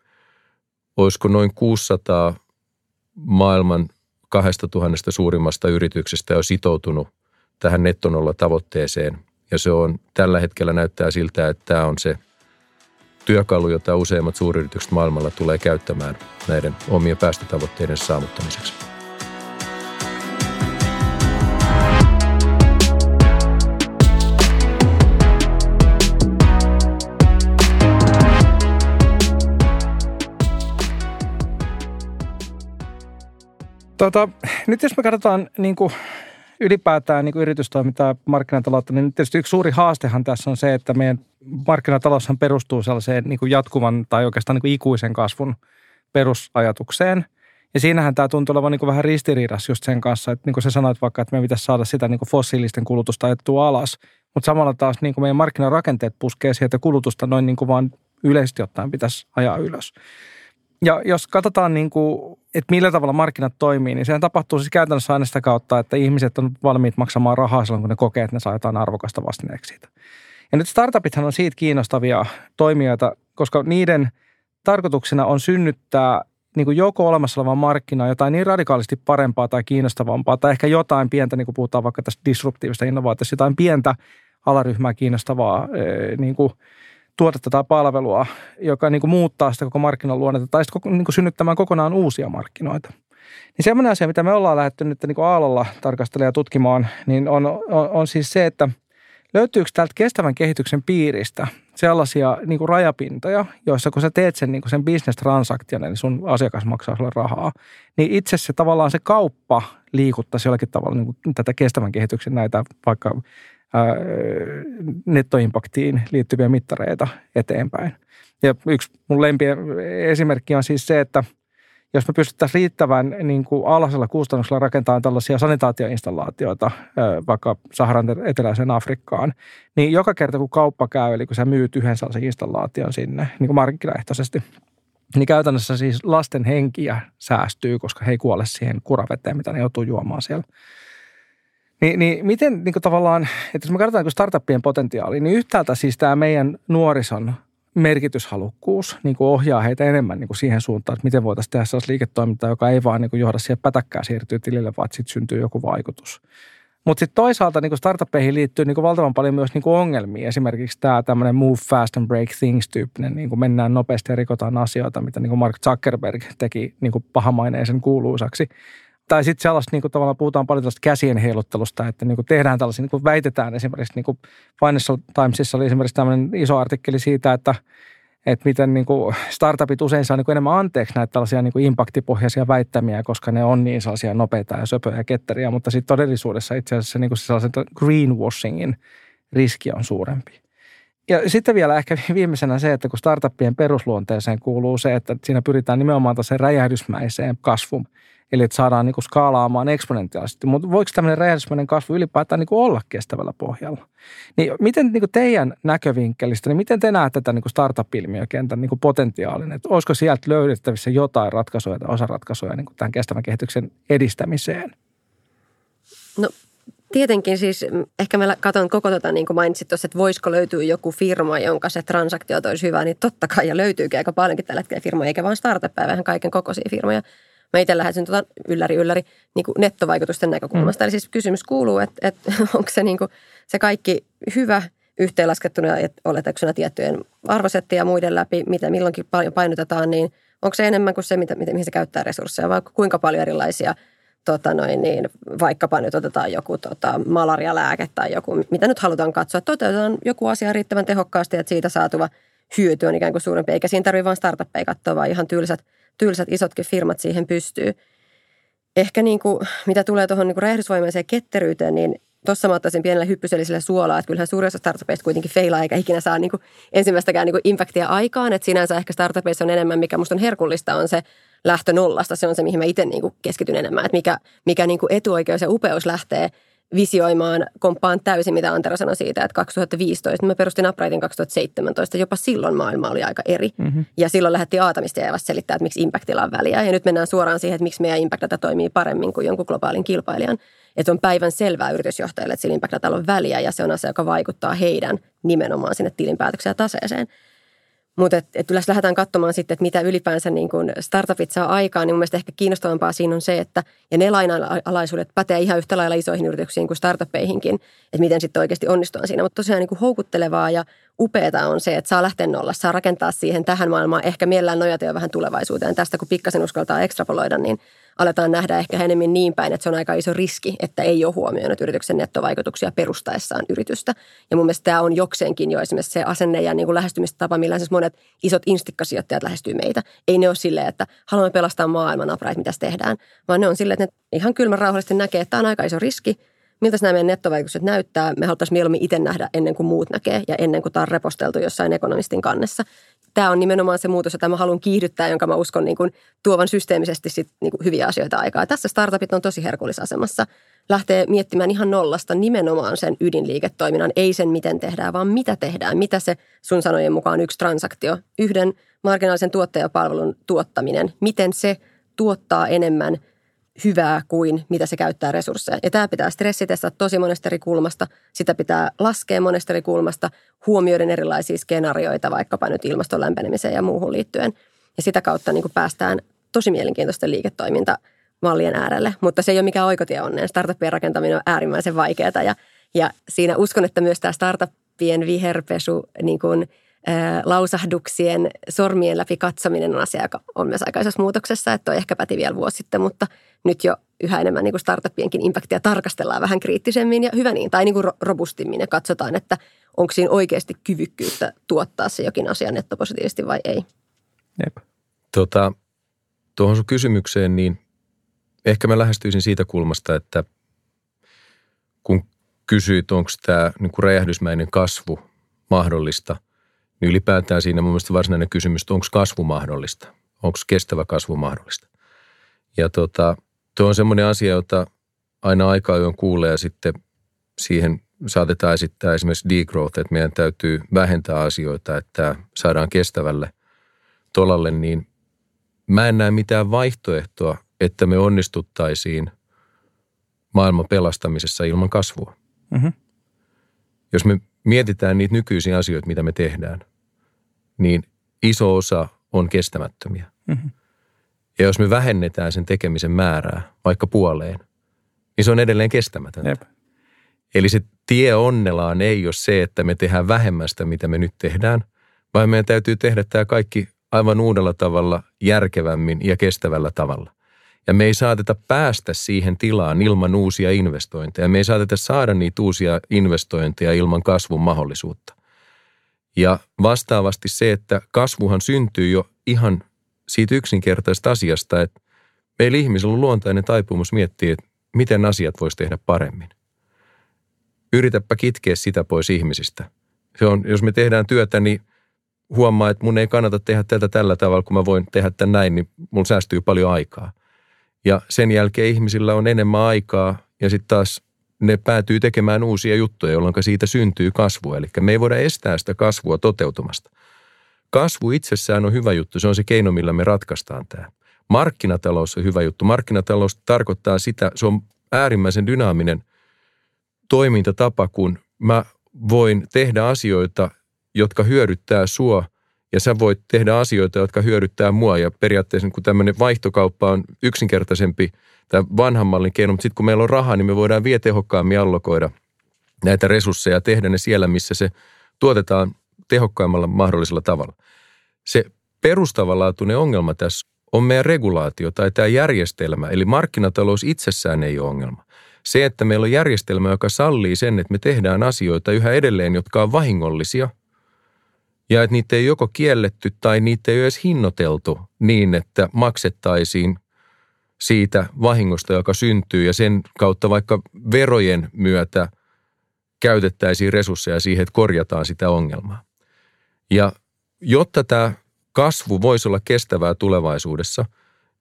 olisiko noin 600 maailman 2000 suurimmasta yrityksestä jo sitoutunut tähän nettonolla tavoitteeseen. Ja se on tällä hetkellä näyttää siltä, että tämä on se työkalu, jota useimmat suuryritykset maailmalla tulee käyttämään näiden omien päästötavoitteiden saavuttamiseksi. Tota, nyt jos me katsotaan niin kuin ylipäätään niin kuin yritystoimintaa markkinataloutta, niin tietysti yksi suuri haastehan tässä on se, että meidän markkinataloushan perustuu sellaiseen niin kuin jatkuvan tai oikeastaan niin kuin ikuisen kasvun perusajatukseen. Ja siinähän tämä tuntuu olevan niin kuin vähän ristiriidassa just sen kanssa, että niin kuin sä sanoit vaikka, että me pitäisi saada sitä niin kuin fossiilisten kulutusta ajettua alas, mutta samalla taas niin kuin meidän markkinarakenteet puskee sieltä kulutusta noin niin kuin vaan yleisesti ottaen pitäisi ajaa ylös. Ja jos katsotaan, niin kuin, että millä tavalla markkinat toimii, niin sehän tapahtuu siis käytännössä aina sitä kautta, että ihmiset on valmiit maksamaan rahaa silloin, kun ne kokee, että ne saa jotain arvokasta vastineeksi siitä. Ja nyt startupithan on siitä kiinnostavia toimijoita, koska niiden tarkoituksena on synnyttää niin kuin joko olemassa olevaa markkinaa jotain niin radikaalisti parempaa tai kiinnostavampaa, tai ehkä jotain pientä, niin kuin puhutaan vaikka tästä disruptiivista innovaatiosta, jotain pientä alaryhmää kiinnostavaa niin kuin tuotetta tai palvelua, joka niin kuin muuttaa sitä koko markkinan luonnetta, tai sitten niin kuin synnyttämään kokonaan uusia markkinoita. Niin semmoinen asia, mitä me ollaan lähdetty nyt niin kuin Aallolla tarkastelemaan ja tutkimaan, niin on, on, on siis se, että – löytyykö täältä kestävän kehityksen piiristä sellaisia niin kuin rajapintoja, joissa kun sä teet sen, niin kuin sen business-transaktion, niin sun asiakas maksaa sulle rahaa, niin itse se tavallaan se kauppa liikuttaisi jollakin tavalla niin kuin tätä kestävän kehityksen näitä vaikka nettoimpaktiin liittyviä mittareita eteenpäin. Ja yksi mun lempi esimerkki on siis se, että – jos me pystyttäisiin riittävän niin kuin alhaisella kustannuksella rakentamaan tällaisia sanitaatioinstallaatioita vaikka Saharan eteläiseen Afrikkaan, niin joka kerta kun kauppa käy, eli kun sä myyt yhden sellaisen installaation sinne niin kuin markkinaehtoisesti, niin käytännössä siis lasten henkiä säästyy, koska he ei kuole siihen kuraveteen, mitä ne joutuu juomaan siellä. Niin, niin miten niin kuin tavallaan, että jos me katsotaan niin startuppien potentiaali, niin yhtäältä siis tämä meidän nuorison merkityshalukkuus niin kuin ohjaa heitä enemmän niin kuin siihen suuntaan, että miten voitaisiin tehdä sellaista liiketoimintaa, joka ei vaan niin kuin johda siihen pätäkkään siirtyy tilille, vaan sitten syntyy joku vaikutus. Mutta sitten toisaalta niin startuppeihin liittyy niin valtavan paljon myös niin ongelmia. Esimerkiksi tämä tämmöinen move fast and break things tyyppinen, niin mennään nopeasti ja rikotaan asioita, mitä niin Mark Zuckerberg teki niin pahamaineisen kuuluisaksi tai sitten sellaista, niin kuin tavallaan puhutaan paljon tällaista käsien heiluttelusta, että niin kuin tehdään tällaisia, niin kuin väitetään esimerkiksi, niin kuin Financial Timesissa oli esimerkiksi tämmöinen iso artikkeli siitä, että, että miten niin kuin startupit usein saa niin kuin enemmän anteeksi näitä tällaisia niin kuin impaktipohjaisia väittämiä, koska ne on niin sellaisia nopeita ja söpöjä ja ketteriä, mutta sitten todellisuudessa itse asiassa niin kuin sellaisen greenwashingin riski on suurempi. Ja sitten vielä ehkä (laughs) viimeisenä se, että kun startuppien perusluonteeseen kuuluu se, että siinä pyritään nimenomaan tällaiseen räjähdysmäiseen kasvuun Eli että saadaan niin kuin skaalaamaan eksponentiaalisesti. Mutta voiko tämmöinen räjähdysmäinen kasvu ylipäätään niin kuin olla kestävällä pohjalla? Niin miten niin kuin teidän näkövinkkelistä, niin miten te näette tätä niin kuin startup-ilmiökentän niin kuin potentiaalinen? Että olisiko sieltä löydettävissä jotain ratkaisuja tai osaratkaisuja niin kuin tämän kestävän kehityksen edistämiseen? No Tietenkin siis ehkä mä katson koko tota, niin kuin mainitsit tuossa, että voisiko löytyä joku firma, jonka se transaktio olisi hyvä, niin totta kai ja löytyykin aika paljonkin tällä hetkellä firmoja, eikä vain startuppeja, vähän kaiken kokoisia firmoja. Mä itse lähdin tuota ylläri ylläri niin kuin nettovaikutusten näkökulmasta. Mm. Eli siis kysymys kuuluu, että, että (laughs) onko se, niin kuin, se kaikki hyvä yhteenlaskettuna oletuksena tiettyjen arvosettien ja muiden läpi, mitä milloinkin paljon painotetaan, niin onko se enemmän kuin se, mitä, mihin se käyttää resursseja, vai kuinka paljon erilaisia tota noin, niin vaikkapa nyt otetaan joku tota, malarialääke tai joku, mitä nyt halutaan katsoa, toteutetaan joku asia riittävän tehokkaasti, että siitä saatuva hyöty on ikään kuin suurempi, eikä siinä tarvitse vain startuppeja katsoa, vaan ihan tylsät – tylsät isotkin firmat siihen pystyy. Ehkä niin kuin, mitä tulee tuohon niin räjähdysvoimaiseen ketteryyteen, niin tuossa mä ottaisin pienellä hyppysellisellä suolaa, että kyllähän suurin osa startupeista kuitenkin feilaa eikä ikinä saa niin kuin ensimmäistäkään niin kuin impactia aikaan. Että sinänsä ehkä startupeissa on enemmän, mikä musta on herkullista, on se lähtö nollasta. Se on se, mihin mä itse niin kuin keskityn enemmän. Että mikä, mikä niin kuin etuoikeus ja upeus lähtee – visioimaan, komppaan täysin, mitä Antero sanoi siitä, että 2015, mä perustin Uprightin 2017, jopa silloin maailma oli aika eri. Mm-hmm. Ja silloin lähdettiin Aatamista ja selittää, että miksi impactilla on väliä. Ja nyt mennään suoraan siihen, että miksi meidän impact data toimii paremmin kuin jonkun globaalin kilpailijan. Että on päivän selvää yritysjohtajille, että sillä impact on väliä ja se on asia, joka vaikuttaa heidän nimenomaan sinne tilinpäätökseen ja taseeseen. Mutta et, et jos lähdetään katsomaan sitten, että mitä ylipäänsä niin kun startupit saa aikaan, niin mun mielestä ehkä kiinnostavampaa siinä on se, että ja ne lainalaisuudet pätee ihan yhtä lailla isoihin yrityksiin kuin startuppeihinkin, että miten sitten oikeasti onnistuu siinä. Mutta tosiaan niin kuin houkuttelevaa ja upeaa on se, että saa lähteä nolla, saa rakentaa siihen tähän maailmaan, ehkä mielellään nojata jo vähän tulevaisuuteen. Tästä kun pikkasen uskaltaa ekstrapoloida, niin aletaan nähdä ehkä enemmän niin päin, että se on aika iso riski, että ei ole huomioinut yrityksen nettovaikutuksia perustaessaan yritystä. Ja mun mielestä tämä on jokseenkin jo esimerkiksi se asenne ja niin kuin lähestymistapa, millä siis monet isot instikkasijoittajat lähestyy meitä. Ei ne ole silleen, että haluamme pelastaa maailman aprait, mitä tehdään, vaan ne on silleen, että ne ihan kylmän rauhallisesti näkee, että tämä on aika iso riski, miltä nämä meidän nettovaikutukset näyttää. Me haluttaisiin mieluummin itse nähdä ennen kuin muut näkee ja ennen kuin tämä on reposteltu jossain ekonomistin kannessa tämä on nimenomaan se muutos, jota mä haluan kiihdyttää, jonka mä uskon niin kuin, tuovan systeemisesti sit, niin kuin, hyviä asioita aikaa. Tässä startupit on tosi herkullisasemassa. Lähtee miettimään ihan nollasta nimenomaan sen ydinliiketoiminnan, ei sen miten tehdään, vaan mitä tehdään. Mitä se sun sanojen mukaan yksi transaktio, yhden marginaalisen tuottajapalvelun tuottaminen, miten se tuottaa enemmän hyvää kuin mitä se käyttää resursseja. Ja tämä pitää stressitestata tosi monesta eri kulmasta. Sitä pitää laskea monesta eri kulmasta, huomioiden erilaisia skenaarioita, vaikkapa nyt ilmaston lämpenemiseen ja muuhun liittyen. Ja sitä kautta niin kuin päästään tosi mielenkiintoisten liiketoimintamallien äärelle. Mutta se ei ole mikään oikotie onneen. Startuppien rakentaminen on äärimmäisen vaikeaa ja, ja siinä uskon, että myös tämä startuppien viherpesu niin kuin – lausahduksien sormien läpi katsominen on asia, joka on myös aika isossa muutoksessa, että on ehkä päti vielä vuosi sitten, mutta nyt jo yhä enemmän niin kuin startuppienkin impaktia tarkastellaan vähän kriittisemmin ja hyvä niin, tai niin kuin robustimmin ja katsotaan, että onko siinä oikeasti kyvykkyyttä tuottaa se jokin asia nettopositiivisesti vai ei. Jep. Tota, tuohon sun kysymykseen, niin ehkä mä lähestyisin siitä kulmasta, että kun kysyit, onko tämä niin kuin räjähdysmäinen kasvu mahdollista – niin ylipäätään siinä mun mielestä varsinainen kysymys, onko kasvu mahdollista? Onko kestävä kasvu mahdollista? Ja tota, tuo on semmoinen asia, jota aina aika ajoin kuulee ja sitten siihen saatetaan esittää esimerkiksi degrowth, että meidän täytyy vähentää asioita, että saadaan kestävälle tolalle, niin mä en näe mitään vaihtoehtoa, että me onnistuttaisiin maailman pelastamisessa ilman kasvua. Mm-hmm. Jos me mietitään niitä nykyisiä asioita, mitä me tehdään, niin iso osa on kestämättömiä. Mm-hmm. Ja jos me vähennetään sen tekemisen määrää vaikka puoleen, niin se on edelleen kestämätöntä. Jep. Eli se tie onnelaan ei ole se, että me tehdään vähemmästä, mitä me nyt tehdään, vaan meidän täytyy tehdä tämä kaikki aivan uudella tavalla, järkevämmin ja kestävällä tavalla. Ja me ei saateta päästä siihen tilaan ilman uusia investointeja. Me ei saateta saada niitä uusia investointeja ilman kasvun mahdollisuutta. Ja vastaavasti se, että kasvuhan syntyy jo ihan siitä yksinkertaisesta asiasta, että meillä ihmisillä on luontainen taipumus miettiä, että miten asiat voisi tehdä paremmin. Yritäpä kitkeä sitä pois ihmisistä. Se on, jos me tehdään työtä, niin huomaa, että mun ei kannata tehdä tätä tällä tavalla, kun mä voin tehdä tämän näin, niin mun säästyy paljon aikaa. Ja sen jälkeen ihmisillä on enemmän aikaa ja sitten taas ne päätyy tekemään uusia juttuja, jolloin siitä syntyy kasvua. Eli me ei voida estää sitä kasvua toteutumasta. Kasvu itsessään on hyvä juttu, se on se keino, millä me ratkaistaan tämä. Markkinatalous on hyvä juttu. Markkinatalous tarkoittaa sitä, se on äärimmäisen dynaaminen toimintatapa, kun mä voin tehdä asioita, jotka hyödyttää sua – ja sä voit tehdä asioita, jotka hyödyttää mua ja periaatteessa kun tämmöinen vaihtokauppa on yksinkertaisempi tämä vanhan mallin keino, mutta sitten kun meillä on rahaa, niin me voidaan vielä tehokkaammin allokoida näitä resursseja ja tehdä ne siellä, missä se tuotetaan tehokkaimmalla mahdollisella tavalla. Se perustavanlaatuinen ongelma tässä on meidän regulaatio tai tämä järjestelmä, eli markkinatalous itsessään ei ole ongelma. Se, että meillä on järjestelmä, joka sallii sen, että me tehdään asioita yhä edelleen, jotka on vahingollisia – ja että niitä ei joko kielletty tai niitä ei ole edes hinnoiteltu niin, että maksettaisiin siitä vahingosta, joka syntyy ja sen kautta vaikka verojen myötä käytettäisiin resursseja siihen, että korjataan sitä ongelmaa. Ja jotta tämä kasvu voisi olla kestävää tulevaisuudessa,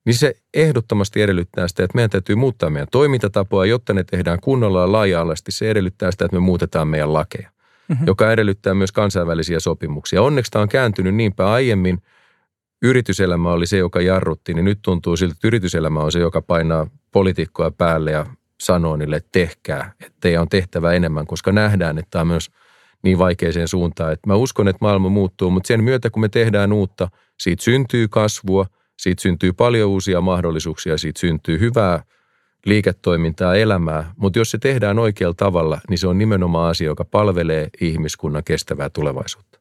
niin se ehdottomasti edellyttää sitä, että meidän täytyy muuttaa meidän toimintatapoja, jotta ne tehdään kunnolla ja laaja-alaisesti. Se edellyttää sitä, että me muutetaan meidän lakeja mm-hmm. joka edellyttää myös kansainvälisiä sopimuksia. Onneksi tämä on kääntynyt niinpä aiemmin. Yrityselämä oli se, joka jarrutti, niin nyt tuntuu siltä, että yrityselämä on se, joka painaa poliitikkoja päälle ja sanoo niille, että tehkää, että teidän on tehtävä enemmän, koska nähdään, että tämä on myös niin vaikeeseen suuntaan. Että mä uskon, että maailma muuttuu, mutta sen myötä, kun me tehdään uutta, siitä syntyy kasvua, siitä syntyy paljon uusia mahdollisuuksia, siitä syntyy hyvää – liiketoimintaa, elämää, mutta jos se tehdään oikealla tavalla, niin se on nimenomaan asia, joka palvelee ihmiskunnan kestävää tulevaisuutta.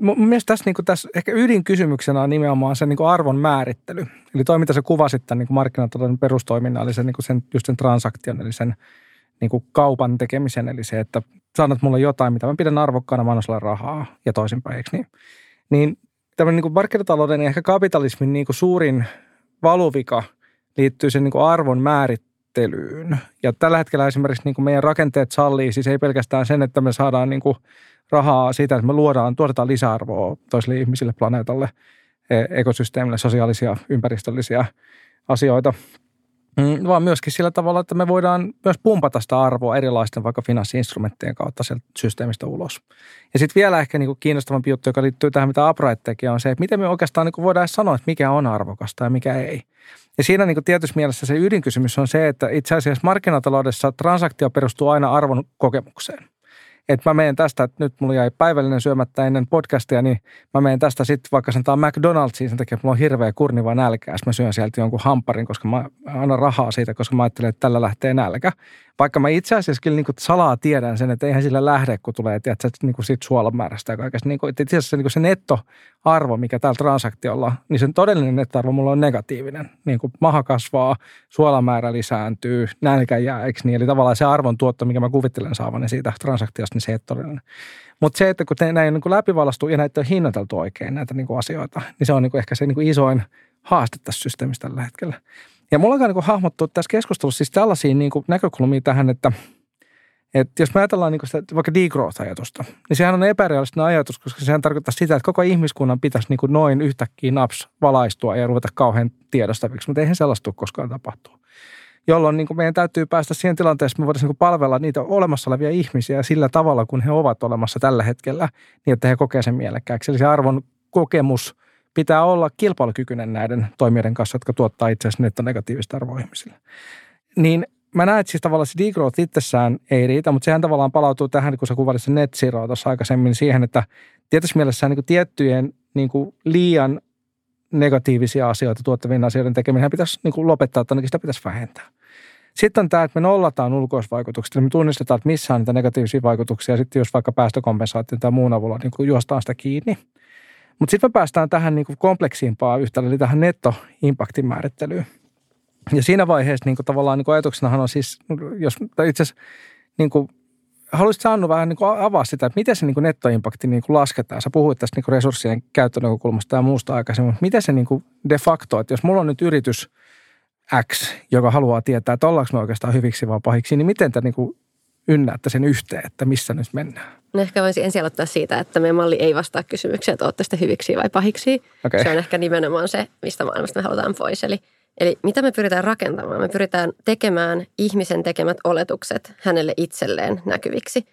Mun mielestä tässä, niin kuin tässä ehkä ydinkysymyksenä on nimenomaan se niin kuin arvon määrittely. Eli toi, mitä sä kuvasit tämän niin markkinatalouden perustoiminnallisen, niin kuin sen, just sen transaktion, eli sen niin kuin kaupan tekemisen, eli se, että sanot mulle jotain, mitä mä pidän arvokkaana, mä annan rahaa ja toisinpäin, eikö niin? Niin tämmöinen niin markkinatalouden ja ehkä kapitalismin niin kuin suurin valuvika – liittyy sen niin kuin arvon määrittelyyn. Ja tällä hetkellä esimerkiksi niin kuin meidän rakenteet sallii siis ei pelkästään sen, että me saadaan niin kuin rahaa siitä, että me luodaan, tuotetaan lisäarvoa toisille ihmisille, planeetalle, e, ekosysteemille, sosiaalisia, ympäristöllisiä asioita, Mm, vaan myöskin sillä tavalla, että me voidaan myös pumpata sitä arvoa erilaisten vaikka finanssiinstrumenttien kautta sieltä systeemistä ulos. Ja sitten vielä ehkä niin kuin kiinnostavampi juttu, joka liittyy tähän, mitä Upright tekee, on se, että miten me oikeastaan niin voidaan sanoa, että mikä on arvokasta ja mikä ei. Ja siinä niin tietyssä mielessä se ydinkysymys on se, että itse asiassa markkinataloudessa transaktio perustuu aina arvon kokemukseen että mä menen tästä, että nyt mulla jäi päivällinen syömättä ennen podcastia, niin mä menen tästä sitten vaikka sen taa McDonald'siin sen takia, että mulla on hirveä kurniva nälkä, ja mä syön sieltä jonkun hamparin, koska mä annan rahaa siitä, koska mä ajattelen, että tällä lähtee nälkä. Vaikka mä itse asiassa kyllä niin kuin salaa tiedän sen, että eihän sillä lähde, kun tulee tiedätkö, niin kuin siitä suolamäärästä ja kaikesta. Niin kuin, itse asiassa niin kuin se nettoarvo, mikä täällä transaktiolla, niin sen todellinen nettoarvo mulla on negatiivinen. Niin kuin maha kasvaa, suolamäärä lisääntyy, nälkä jää, eikö niin? Eli tavallaan se arvon tuotto, mikä mä kuvittelen saavani siitä transaktiosta, niin se ei todellinen. Mutta se, että kun näin niin läpivalastu ja näitä on hinnoiteltu oikein näitä niin kuin asioita, niin se on niin kuin ehkä se niin kuin isoin haaste tässä systeemissä tällä hetkellä. Ja mulla on niin hahmottu tässä keskustelussa siis tällaisia niin kuin näkökulmia tähän, että, että jos me ajatellaan niin sitä, vaikka degrowth-ajatusta, niin sehän on epärealistinen ajatus, koska sehän tarkoittaa sitä, että koko ihmiskunnan pitäisi niin kuin noin yhtäkkiä naps valaistua ja ruveta kauhean tiedostaviksi, mutta eihän sellaista tule koskaan tapahtua. Jolloin niin kuin meidän täytyy päästä siihen tilanteeseen, että me voitaisiin niin palvella niitä olemassa olevia ihmisiä sillä tavalla, kun he ovat olemassa tällä hetkellä, niin että he kokee sen mielekkääksi. Eli se arvon kokemus – pitää olla kilpailukykyinen näiden toimijoiden kanssa, jotka tuottaa itse asiassa nettonegatiivista arvoa ihmisille. Niin mä näen, että siis tavallaan se degrowth itsessään ei riitä, mutta sehän tavallaan palautuu tähän, kun sä kuvalit sen net zero tuossa aikaisemmin, siihen, että tietysti mielessä niin kuin tiettyjen niin kuin liian negatiivisia asioita tuottavien asioiden tekeminen pitäisi niin kuin lopettaa, että ainakin sitä pitäisi vähentää. Sitten on tämä, että me nollataan ulkoisvaikutukset, eli me tunnistetaan, että missä on niitä negatiivisia vaikutuksia, ja sitten jos vaikka päästökompensaatio tai muun avulla niin kuin juostaan sitä kiinni – mutta sitten me päästään tähän niin kuin kompleksiimpaan yhtälöön, eli tähän nettoimpaktin määrittelyyn. Ja siinä vaiheessa niin kuin tavallaan niin kuin ajatuksenahan on siis, jos itse asiassa niin haluaisit Sannu vähän niin kuin avaa sitä, että miten se niin kuin nettoimpakti niin kuin lasketaan. Sä puhuit tästä niin kuin resurssien käyttönäkökulmasta ja muusta aikaisemmin, mutta miten se niin kuin de facto, että jos mulla on nyt yritys X, joka haluaa tietää, että ollaanko me oikeastaan hyviksi vai pahiksi, niin miten te niin kuin ynnäätte sen yhteen, että missä nyt mennään? No ehkä voisin ensin aloittaa siitä, että meidän malli ei vastaa kysymykseen, että olette sitten hyviksi vai pahiksi. Okay. Se on ehkä nimenomaan se, mistä maailmasta me halutaan pois. Eli, eli mitä me pyritään rakentamaan? Me pyritään tekemään ihmisen tekemät oletukset hänelle itselleen näkyviksi.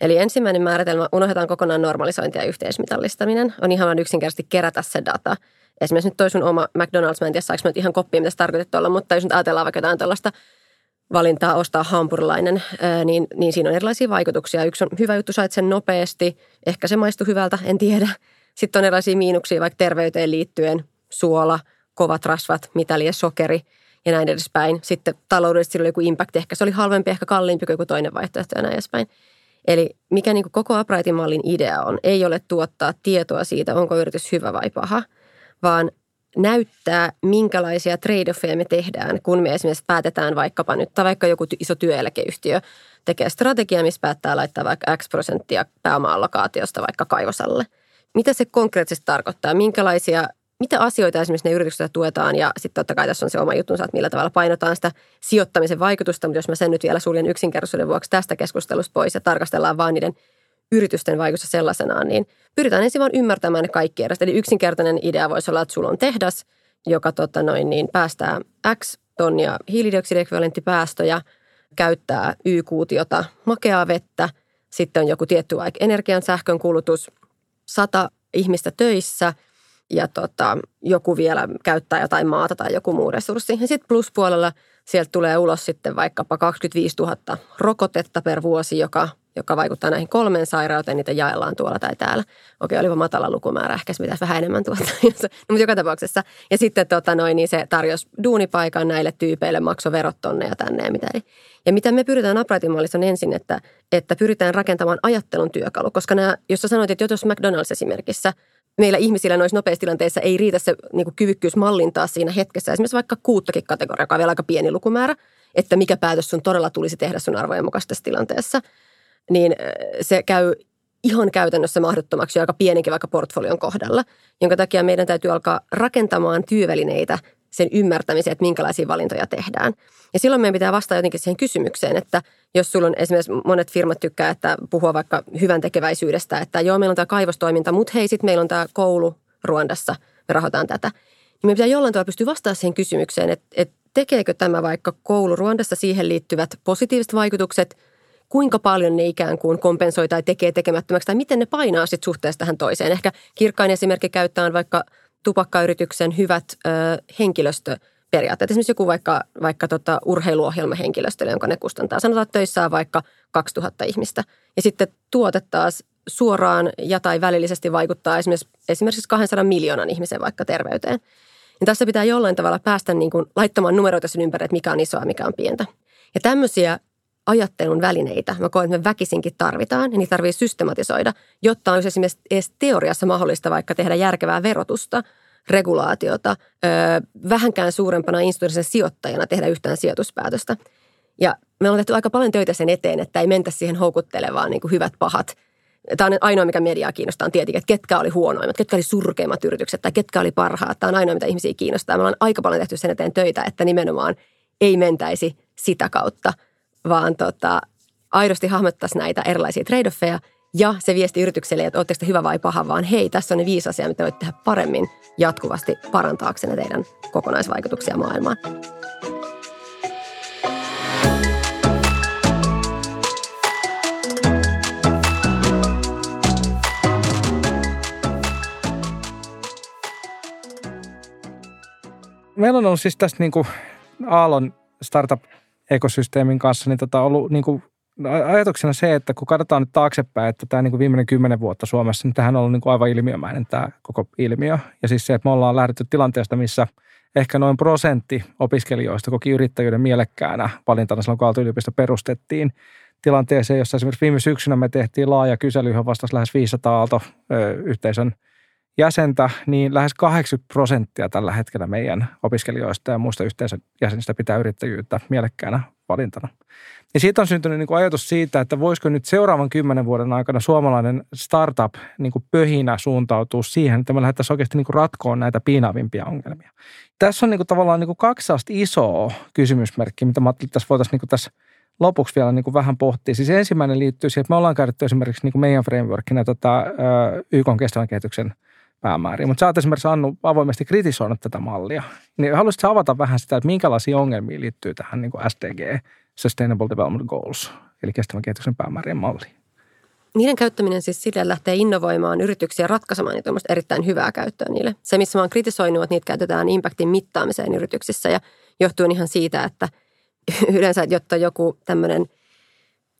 Eli ensimmäinen määritelmä, unohdetaan kokonaan normalisointi ja yhteismitallistaminen, on ihan vain yksinkertaisesti kerätä se data. Esimerkiksi nyt toi sun oma McDonald's, mä en tiedä saanko mä nyt ihan koppia, mitä se tarkoitettu olla, mutta jos nyt ajatellaan vaikka jotain tällaista valintaa ostaa hampurilainen, niin, niin siinä on erilaisia vaikutuksia. Yksi on hyvä juttu, sait sen nopeasti, ehkä se maistuu hyvältä, en tiedä. (laughs) Sitten on erilaisia miinuksia vaikka terveyteen liittyen, suola, kovat rasvat, mitä liian sokeri ja näin edespäin. Sitten taloudellisesti oli joku impact, ehkä se oli halvempi, ehkä kalliimpi kuin joku toinen vaihtoehto ja näin edespäin. Eli mikä niin koko Uprightin mallin idea on, ei ole tuottaa tietoa siitä, onko yritys hyvä vai paha, vaan näyttää, minkälaisia trade-offeja me tehdään, kun me esimerkiksi päätetään vaikkapa nyt, tai vaikka joku iso työeläkeyhtiö tekee strategiaa, missä päättää laittaa vaikka X prosenttia pääoma-allokaatiosta vaikka kaivosalle. Mitä se konkreettisesti tarkoittaa? Minkälaisia, mitä asioita esimerkiksi ne yritykset tuetaan ja sitten totta kai tässä on se oma juttunsa, että millä tavalla painotaan sitä sijoittamisen vaikutusta, mutta jos mä sen nyt vielä suljen yksinkertaisuuden vuoksi tästä keskustelusta pois ja tarkastellaan vaan niiden yritysten vaikutusta sellaisenaan, niin pyritään ensin vaan ymmärtämään ne kaikki edestä. Eli yksinkertainen idea voisi olla, että sulla on tehdas, joka tota noin, niin päästää X tonnia hiilidioksidekvivalenttipäästöjä, käyttää Y-kuutiota makeaa vettä, sitten on joku tietty vaikka energian sähkön kulutus, sata ihmistä töissä ja tota, joku vielä käyttää jotain maata tai joku muu resurssi. Ja sitten pluspuolella sieltä tulee ulos sitten vaikkapa 25 000 rokotetta per vuosi, joka joka vaikuttaa näihin kolmeen sairauteen, niitä jaellaan tuolla tai täällä. Okei, olipa matala lukumäärä, ehkä pitäisi vähän enemmän tuota. (laughs) no, mutta joka tapauksessa. Ja sitten tota noin, niin se tarjosi duunipaikan näille tyypeille, maksoi verot tonne ja tänne ja mitä. Ja mitä me pyritään uprightin on ensin, että, että pyritään rakentamaan ajattelun työkalu. Koska nämä, jos sä sanoit, että jos McDonald's esimerkissä meillä ihmisillä noissa nopeissa tilanteissa ei riitä se niin kyvykkyys mallintaa siinä hetkessä. Esimerkiksi vaikka kuuttakin kategoriaa, joka on vielä aika pieni lukumäärä, että mikä päätös sun todella tulisi tehdä sun arvojen mukaisessa tilanteessa – niin se käy ihan käytännössä mahdottomaksi aika pienenkin vaikka portfolion kohdalla, jonka takia meidän täytyy alkaa rakentamaan työvälineitä sen ymmärtämiseen, että minkälaisia valintoja tehdään. Ja silloin meidän pitää vastata jotenkin siihen kysymykseen, että jos sulla on esimerkiksi monet firmat tykkää, että puhua vaikka hyvän tekeväisyydestä, että joo, meillä on tämä kaivostoiminta, mutta hei, sitten meillä on tämä koulu Ruandassa, me rahoitetaan tätä. Niin meidän pitää jollain tavalla pystyä vastaamaan siihen kysymykseen, että, että tekeekö tämä vaikka kouluruondassa siihen liittyvät positiiviset vaikutukset, kuinka paljon ne ikään kuin kompensoi tai tekee tekemättömäksi, tai miten ne painaa sitten suhteessa tähän toiseen. Ehkä kirkkain esimerkki käyttää vaikka tupakkayrityksen hyvät ö, henkilöstöperiaatteet. Esimerkiksi joku vaikka, vaikka tota urheiluohjelma henkilöstölle, jonka ne kustantaa. Sanotaan, että töissä on vaikka 2000 ihmistä. Ja sitten tuote taas suoraan ja tai välillisesti vaikuttaa esimerkiksi, esimerkiksi 200 miljoonan ihmisen vaikka terveyteen. Niin tässä pitää jollain tavalla päästä niin kuin laittamaan numeroita sen ympäri, että mikä on isoa ja mikä on pientä. Ja tämmöisiä ajattelun välineitä mä koen, että me väkisinkin tarvitaan ja niitä tarvii systematisoida, jotta on esimerkiksi edes teoriassa mahdollista vaikka tehdä järkevää verotusta, regulaatiota, vähänkään suurempana instituutioiden sijoittajana tehdä yhtään sijoituspäätöstä. Ja me ollaan tehty aika paljon töitä sen eteen, että ei mentä siihen houkuttelevaan niin kuin hyvät pahat – Tämä on ainoa, mikä mediaa kiinnostaa, on tietenkin, että ketkä oli huonoimmat, ketkä oli surkeimmat yritykset tai ketkä oli parhaat. Tämä on ainoa, mitä ihmisiä kiinnostaa. Me ollaan aika paljon tehty sen eteen töitä, että nimenomaan ei mentäisi sitä kautta, vaan tota, aidosti hahmottaisi näitä erilaisia trade-offeja ja se viesti yritykselle, että oletteko te hyvä vai paha, vaan hei, tässä on ne viisi asiaa, mitä voitte tehdä paremmin jatkuvasti parantaaksenne teidän kokonaisvaikutuksia maailmaan. meillä on siis tästä niin kuin Aallon startup-ekosysteemin kanssa niin tota ollut niin kuin ajatuksena se, että kun katsotaan nyt taaksepäin, että tämä niin kuin viimeinen kymmenen vuotta Suomessa, niin tähän on ollut niin kuin aivan ilmiömäinen tämä koko ilmiö. Ja siis se, että me ollaan lähdetty tilanteesta, missä ehkä noin prosentti opiskelijoista koki yrittäjyyden mielekkäänä valintana silloin, kun yliopisto perustettiin tilanteeseen, jossa esimerkiksi viime syksynä me tehtiin laaja kysely, johon vastasi lähes 500 Aalto-yhteisön jäsentä, niin lähes 80 prosenttia tällä hetkellä meidän opiskelijoista ja muista yhteisön jäsenistä pitää yrittäjyyttä mielekkäänä valintana. Ja siitä on syntynyt niin kuin ajatus siitä, että voisiko nyt seuraavan kymmenen vuoden aikana suomalainen startup niin kuin pöhinä suuntautua siihen, että me lähdettäisiin oikeasti niin kuin ratkoon näitä piinaavimpia ongelmia. Tässä on niin kuin tavallaan niin kuin kaksi isoa kysymysmerkkiä, mitä mä ajattelin, että tässä voitaisiin niin kuin tässä lopuksi vielä niin kuin vähän pohtia. Siis ensimmäinen liittyy siihen, että me ollaan käytetty esimerkiksi niin kuin meidän frameworkina tätä YK kestävän kehityksen – päämääriä. Mutta sä oot esimerkiksi Annu avoimesti kritisoinut tätä mallia. Niin haluaisitko avata vähän sitä, että minkälaisia ongelmia liittyy tähän niin kuin SDG, Sustainable Development Goals, eli kestävän kehityksen päämäärien malliin? Niiden käyttäminen siis sille lähtee innovoimaan yrityksiä ratkaisemaan niitä on erittäin hyvää käyttöä niille. Se, missä mä oon kritisoinut, että niitä käytetään impactin mittaamiseen yrityksissä ja johtuen ihan siitä, että (laughs) yleensä, jotta joku tämmöinen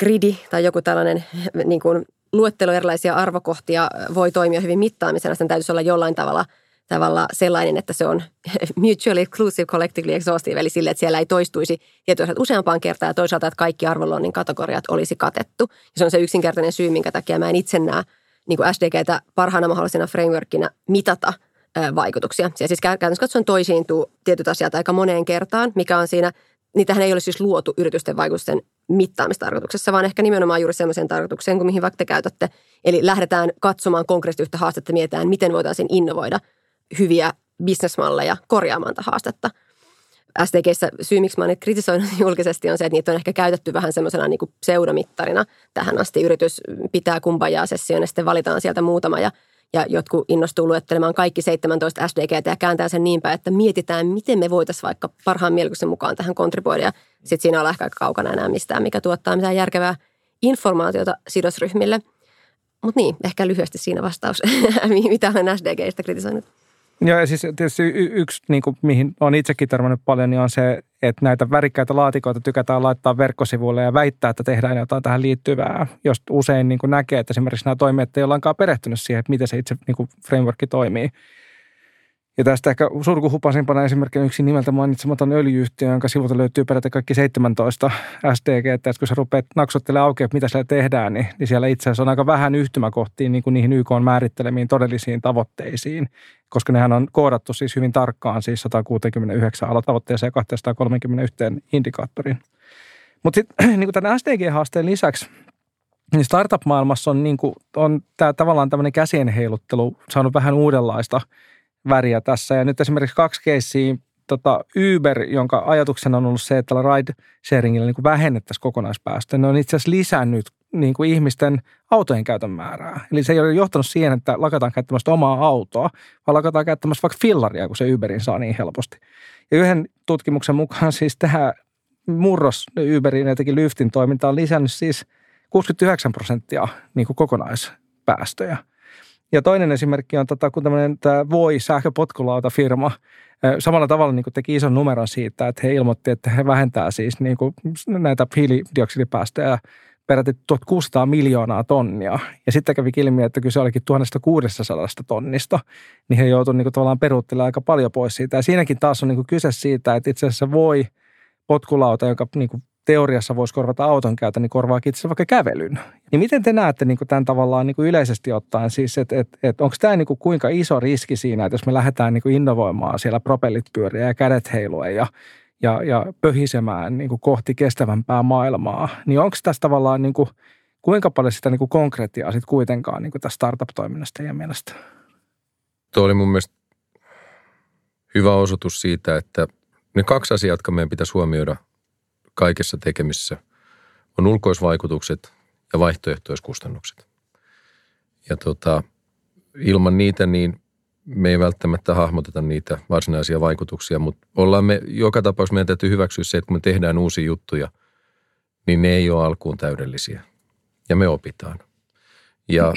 gridi tai joku tällainen niin kuin luettelo erilaisia arvokohtia voi toimia hyvin mittaamisena. Sen täytyisi olla jollain tavalla, tavalla sellainen, että se on (laughs) mutually exclusive, collectively exhaustive, eli sille, että siellä ei toistuisi tietoja useampaan kertaan ja toisaalta, että kaikki arvonluonnin kategoriat olisi katettu. Ja se on se yksinkertainen syy, minkä takia mä en itse näe niin kuin SDGtä parhaana mahdollisena frameworkina mitata vaikutuksia. Ja siis käytännössä katsoen toisiintuu tietyt asiat aika moneen kertaan, mikä on siinä, niitähän ei ole siis luotu yritysten vaikutusten mittaamistarkoituksessa, vaan ehkä nimenomaan juuri sellaiseen tarkoitukseen kuin mihin vaikka te käytätte. Eli lähdetään katsomaan konkreettisesti yhtä haastetta, mietitään, miten voitaisiin innovoida hyviä bisnesmalleja korjaamaan tätä haastetta. SDGssä syy, miksi mä olen kritisoinut (laughs) julkisesti, on se, että niitä on ehkä käytetty vähän semmoisena niin pseudomittarina tähän asti. Yritys pitää kumpajaa sessioon ja sitten valitaan sieltä muutama ja ja jotkut innostuu luettelemaan kaikki 17 SDG ja kääntää sen niin päin, että mietitään, miten me voitaisiin vaikka parhaan mielikuvien mukaan tähän kontribuoida. Sitten siinä on ehkä aika kaukana enää mistään, mikä tuottaa mitään järkevää informaatiota sidosryhmille. Mutta niin, ehkä lyhyesti siinä vastaus, (laughs) mitä olen SDGistä kritisoinut. Joo, ja siis tietysti y- yksi, niin kuin, mihin olen itsekin törmännyt paljon, niin on se, että näitä värikkäitä laatikoita tykätään laittaa verkkosivuille ja väittää, että tehdään jotain tähän liittyvää, jos usein niin kuin näkee, että esimerkiksi nämä toimijat ei ollenkaan perehtynyt siihen, että miten se itse niin kuin framework toimii. Ja tästä ehkä surkuhupasimpana esimerkkinä yksi nimeltä mainitsematon öljyyhtiö, jonka sivulta löytyy peräti kaikki 17 SDG, että kun sä rupeat naksottelemaan auki, että mitä siellä tehdään, niin, niin siellä itse asiassa on aika vähän yhtymäkohtiin niin kuin niihin YK on määrittelemiin todellisiin tavoitteisiin, koska nehän on koodattu siis hyvin tarkkaan siis 169 alatavoitteeseen ja 231 indikaattoriin. Mutta sitten (clears throat) niin tämän SDG-haasteen lisäksi niin startup-maailmassa on, niin kuin, on tämä tavallaan tämmöinen käsien heiluttelu saanut vähän uudenlaista – väriä tässä. Ja nyt esimerkiksi kaksi keissiä, tota Uber, jonka ajatuksena on ollut se, että tällä ride-sharingilla niin vähennettäisiin kokonaispäästöjä, ne on itse asiassa lisännyt niin kuin ihmisten autojen käytön määrää. Eli se ei ole johtanut siihen, että lakataan käyttämästä omaa autoa, vaan lakataan käyttämästä vaikka fillaria, kun se Uberin saa niin helposti. Ja yhden tutkimuksen mukaan siis tämä murros Uberin etenkin Lyftin toiminta on lisännyt siis 69 prosenttia niin kuin kokonaispäästöjä. Ja toinen esimerkki on, tota, kun tämmöinen tämä Voi sähköpotkulautafirma samalla tavalla niin teki ison numeron siitä, että he ilmoitti, että he vähentää siis niin kuin näitä hiilidioksidipäästöjä peräti 1600 miljoonaa tonnia. Ja sitten kävi ilmi, että kyse olikin 1600 tonnista, niin he joutuivat niin tavallaan peruuttelemaan aika paljon pois siitä. Ja siinäkin taas on niin kyse siitä, että itse asiassa voi potkulauta, joka niin teoriassa voisi korvata auton käytön, niin korvaakin itse vaikka kävelyn. Niin miten te näette niin kuin tämän tavallaan niin kuin yleisesti ottaen, siis että et, et, onko tämä niin kuin kuinka iso riski siinä, että jos me lähdetään niin kuin innovoimaan siellä propellit pyöriä ja kädet heiluen ja ja, ja pöhisemään niin kuin kohti kestävämpää maailmaa, niin onko tässä tavallaan niin kuin, kuinka paljon sitä niin kuin konkretiaa sitten kuitenkaan niin kuin tässä startup-toiminnasta teidän mielestä? Tuo oli mun mielestä hyvä osoitus siitä, että ne kaksi asiaa, jotka meidän pitäisi huomioida kaikessa tekemisessä, on ulkoisvaikutukset ja vaihtoehtoiskustannukset. Ja tota, ilman niitä niin me ei välttämättä hahmoteta niitä varsinaisia vaikutuksia, mutta ollaan me, joka tapauksessa meidän täytyy hyväksyä se, että kun me tehdään uusia juttuja, niin ne ei ole alkuun täydellisiä. Ja me opitaan. Ja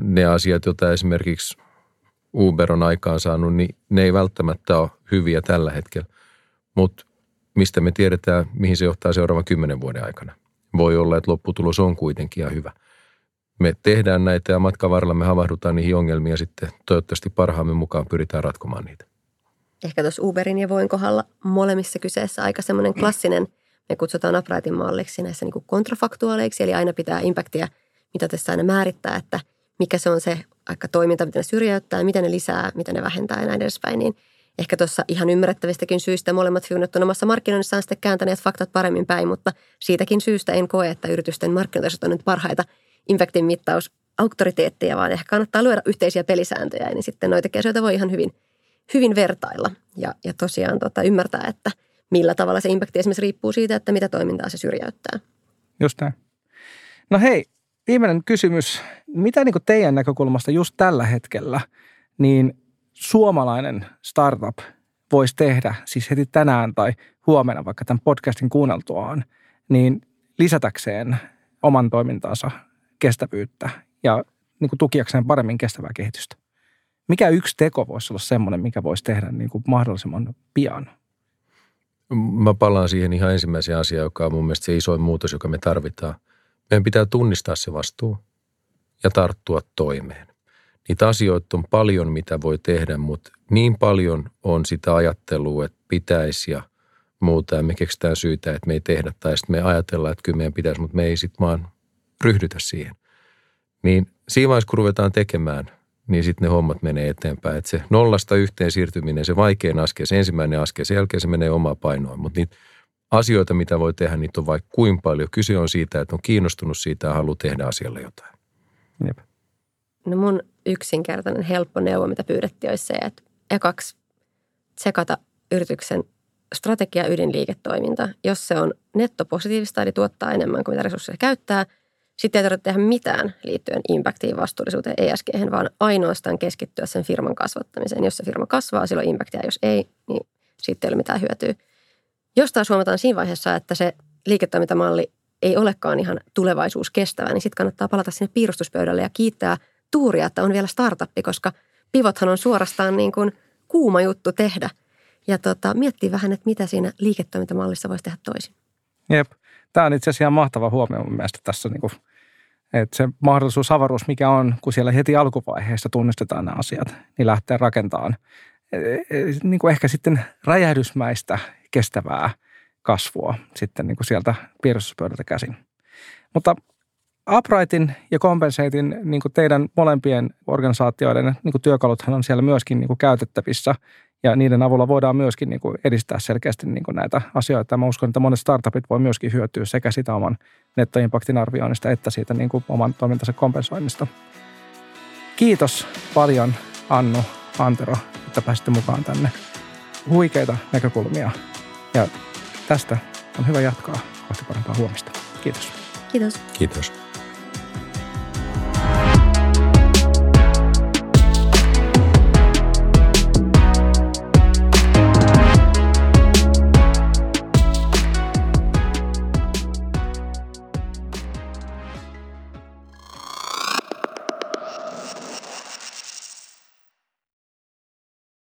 ne asiat, joita esimerkiksi Uber on aikaan saanut, niin ne ei välttämättä ole hyviä tällä hetkellä. Mutta mistä me tiedetään, mihin se johtaa seuraavan kymmenen vuoden aikana. Voi olla, että lopputulos on kuitenkin ihan hyvä – me tehdään näitä ja matkan varrella me havahdutaan niihin ongelmiin ja sitten toivottavasti parhaamme mukaan pyritään ratkomaan niitä. Ehkä tuossa Uberin ja Voin kohdalla molemmissa kyseessä aika semmoinen klassinen, me kutsutaan uprightin malliksi näissä niin kontrafaktuaaleiksi, eli aina pitää impactia mitä tässä aina määrittää, että mikä se on se aika toiminta, miten ne syrjäyttää, miten ne lisää, miten ne vähentää ja näin edespäin, niin ehkä tuossa ihan ymmärrettävistäkin syistä molemmat firmat on omassa markkinoinnissaan sitten kääntäneet faktat paremmin päin, mutta siitäkin syystä en koe, että yritysten markkinointi on nyt parhaita impactin mittaus auktoriteetteja, vaan ehkä kannattaa luoda yhteisiä pelisääntöjä, niin sitten noita kesoita voi ihan hyvin, hyvin vertailla ja, ja tosiaan tota, ymmärtää, että millä tavalla se impacti esimerkiksi riippuu siitä, että mitä toimintaa se syrjäyttää. Just näin. No hei, viimeinen kysymys. Mitä niin teidän näkökulmasta just tällä hetkellä, niin suomalainen startup voisi tehdä, siis heti tänään tai huomenna vaikka tämän podcastin kuunneltuaan, niin lisätäkseen oman toimintansa kestävyyttä ja niin kuin tukiakseen paremmin kestävää kehitystä. Mikä yksi teko voisi olla semmoinen, mikä voisi tehdä niin kuin mahdollisimman pian? Mä palaan siihen ihan ensimmäiseen asiaan, joka on mun mielestä se isoin muutos, joka me tarvitaan. Meidän pitää tunnistaa se vastuu ja tarttua toimeen. Niitä asioita on paljon, mitä voi tehdä, mutta niin paljon on sitä ajattelua, että pitäisi ja muuta. Ja me keksitään syytä, että me ei tehdä tai sitten me ajatellaan, että kyllä meidän pitäisi, mutta me ei sitten vaan ryhdytä siihen. Niin siinä vaiheessa, kun ruvetaan tekemään, niin sitten ne hommat menee eteenpäin. Että se nollasta yhteen siirtyminen, se vaikein askel, se ensimmäinen askel, sen jälkeen se menee omaa painoa. Mutta niitä asioita, mitä voi tehdä, niitä on vaikka kuin paljon. Kyse on siitä, että on kiinnostunut siitä ja haluaa tehdä asialle jotain. Jep. No mun yksinkertainen helppo neuvo, mitä pyydettiin, olisi se, että ekaksi tsekata yrityksen strategia ydinliiketoiminta. Jos se on nettopositiivista, eli tuottaa enemmän kuin mitä resursseja käyttää – sitten ei tarvitse tehdä mitään liittyen impactiin, vastuullisuuteen, ESG, vaan ainoastaan keskittyä sen firman kasvattamiseen. Jos se firma kasvaa, silloin impactia, jos ei, niin siitä ei ole mitään hyötyä. Jos taas huomataan siinä vaiheessa, että se liiketoimintamalli ei olekaan ihan tulevaisuus kestävä, niin sitten kannattaa palata sinne piirustuspöydälle ja kiittää tuuria, että on vielä startuppi, koska pivothan on suorastaan niin kuin kuuma juttu tehdä. Ja tota, miettii vähän, että mitä siinä liiketoimintamallissa voisi tehdä toisin. Jep. Tämä on itse asiassa ihan mahtava huomio mun mielestä tässä, niin kuin, että se mahdollisuus, avaruus, mikä on, kun siellä heti alkuvaiheessa tunnistetaan nämä asiat, niin lähtee rakentamaan e, e, niin kuin ehkä sitten räjähdysmäistä kestävää kasvua sitten niin kuin sieltä piirrostuspöydältä käsin. Mutta Uprightin ja Compensatein niin kuin teidän molempien organisaatioiden niin kuin työkaluthan on siellä myöskin niin kuin käytettävissä ja niiden avulla voidaan myöskin niin kuin edistää selkeästi niin kuin näitä asioita. Mä uskon, että monet startupit voi myöskin hyötyä sekä sitä oman nettoimpaktin arvioinnista että siitä niin kuin oman toimintansa kompensoinnista. Kiitos paljon Annu, Antero, että pääsitte mukaan tänne. Huikeita näkökulmia ja tästä on hyvä jatkaa kohti parempaa huomista. Kiitos. Kiitos. Kiitos.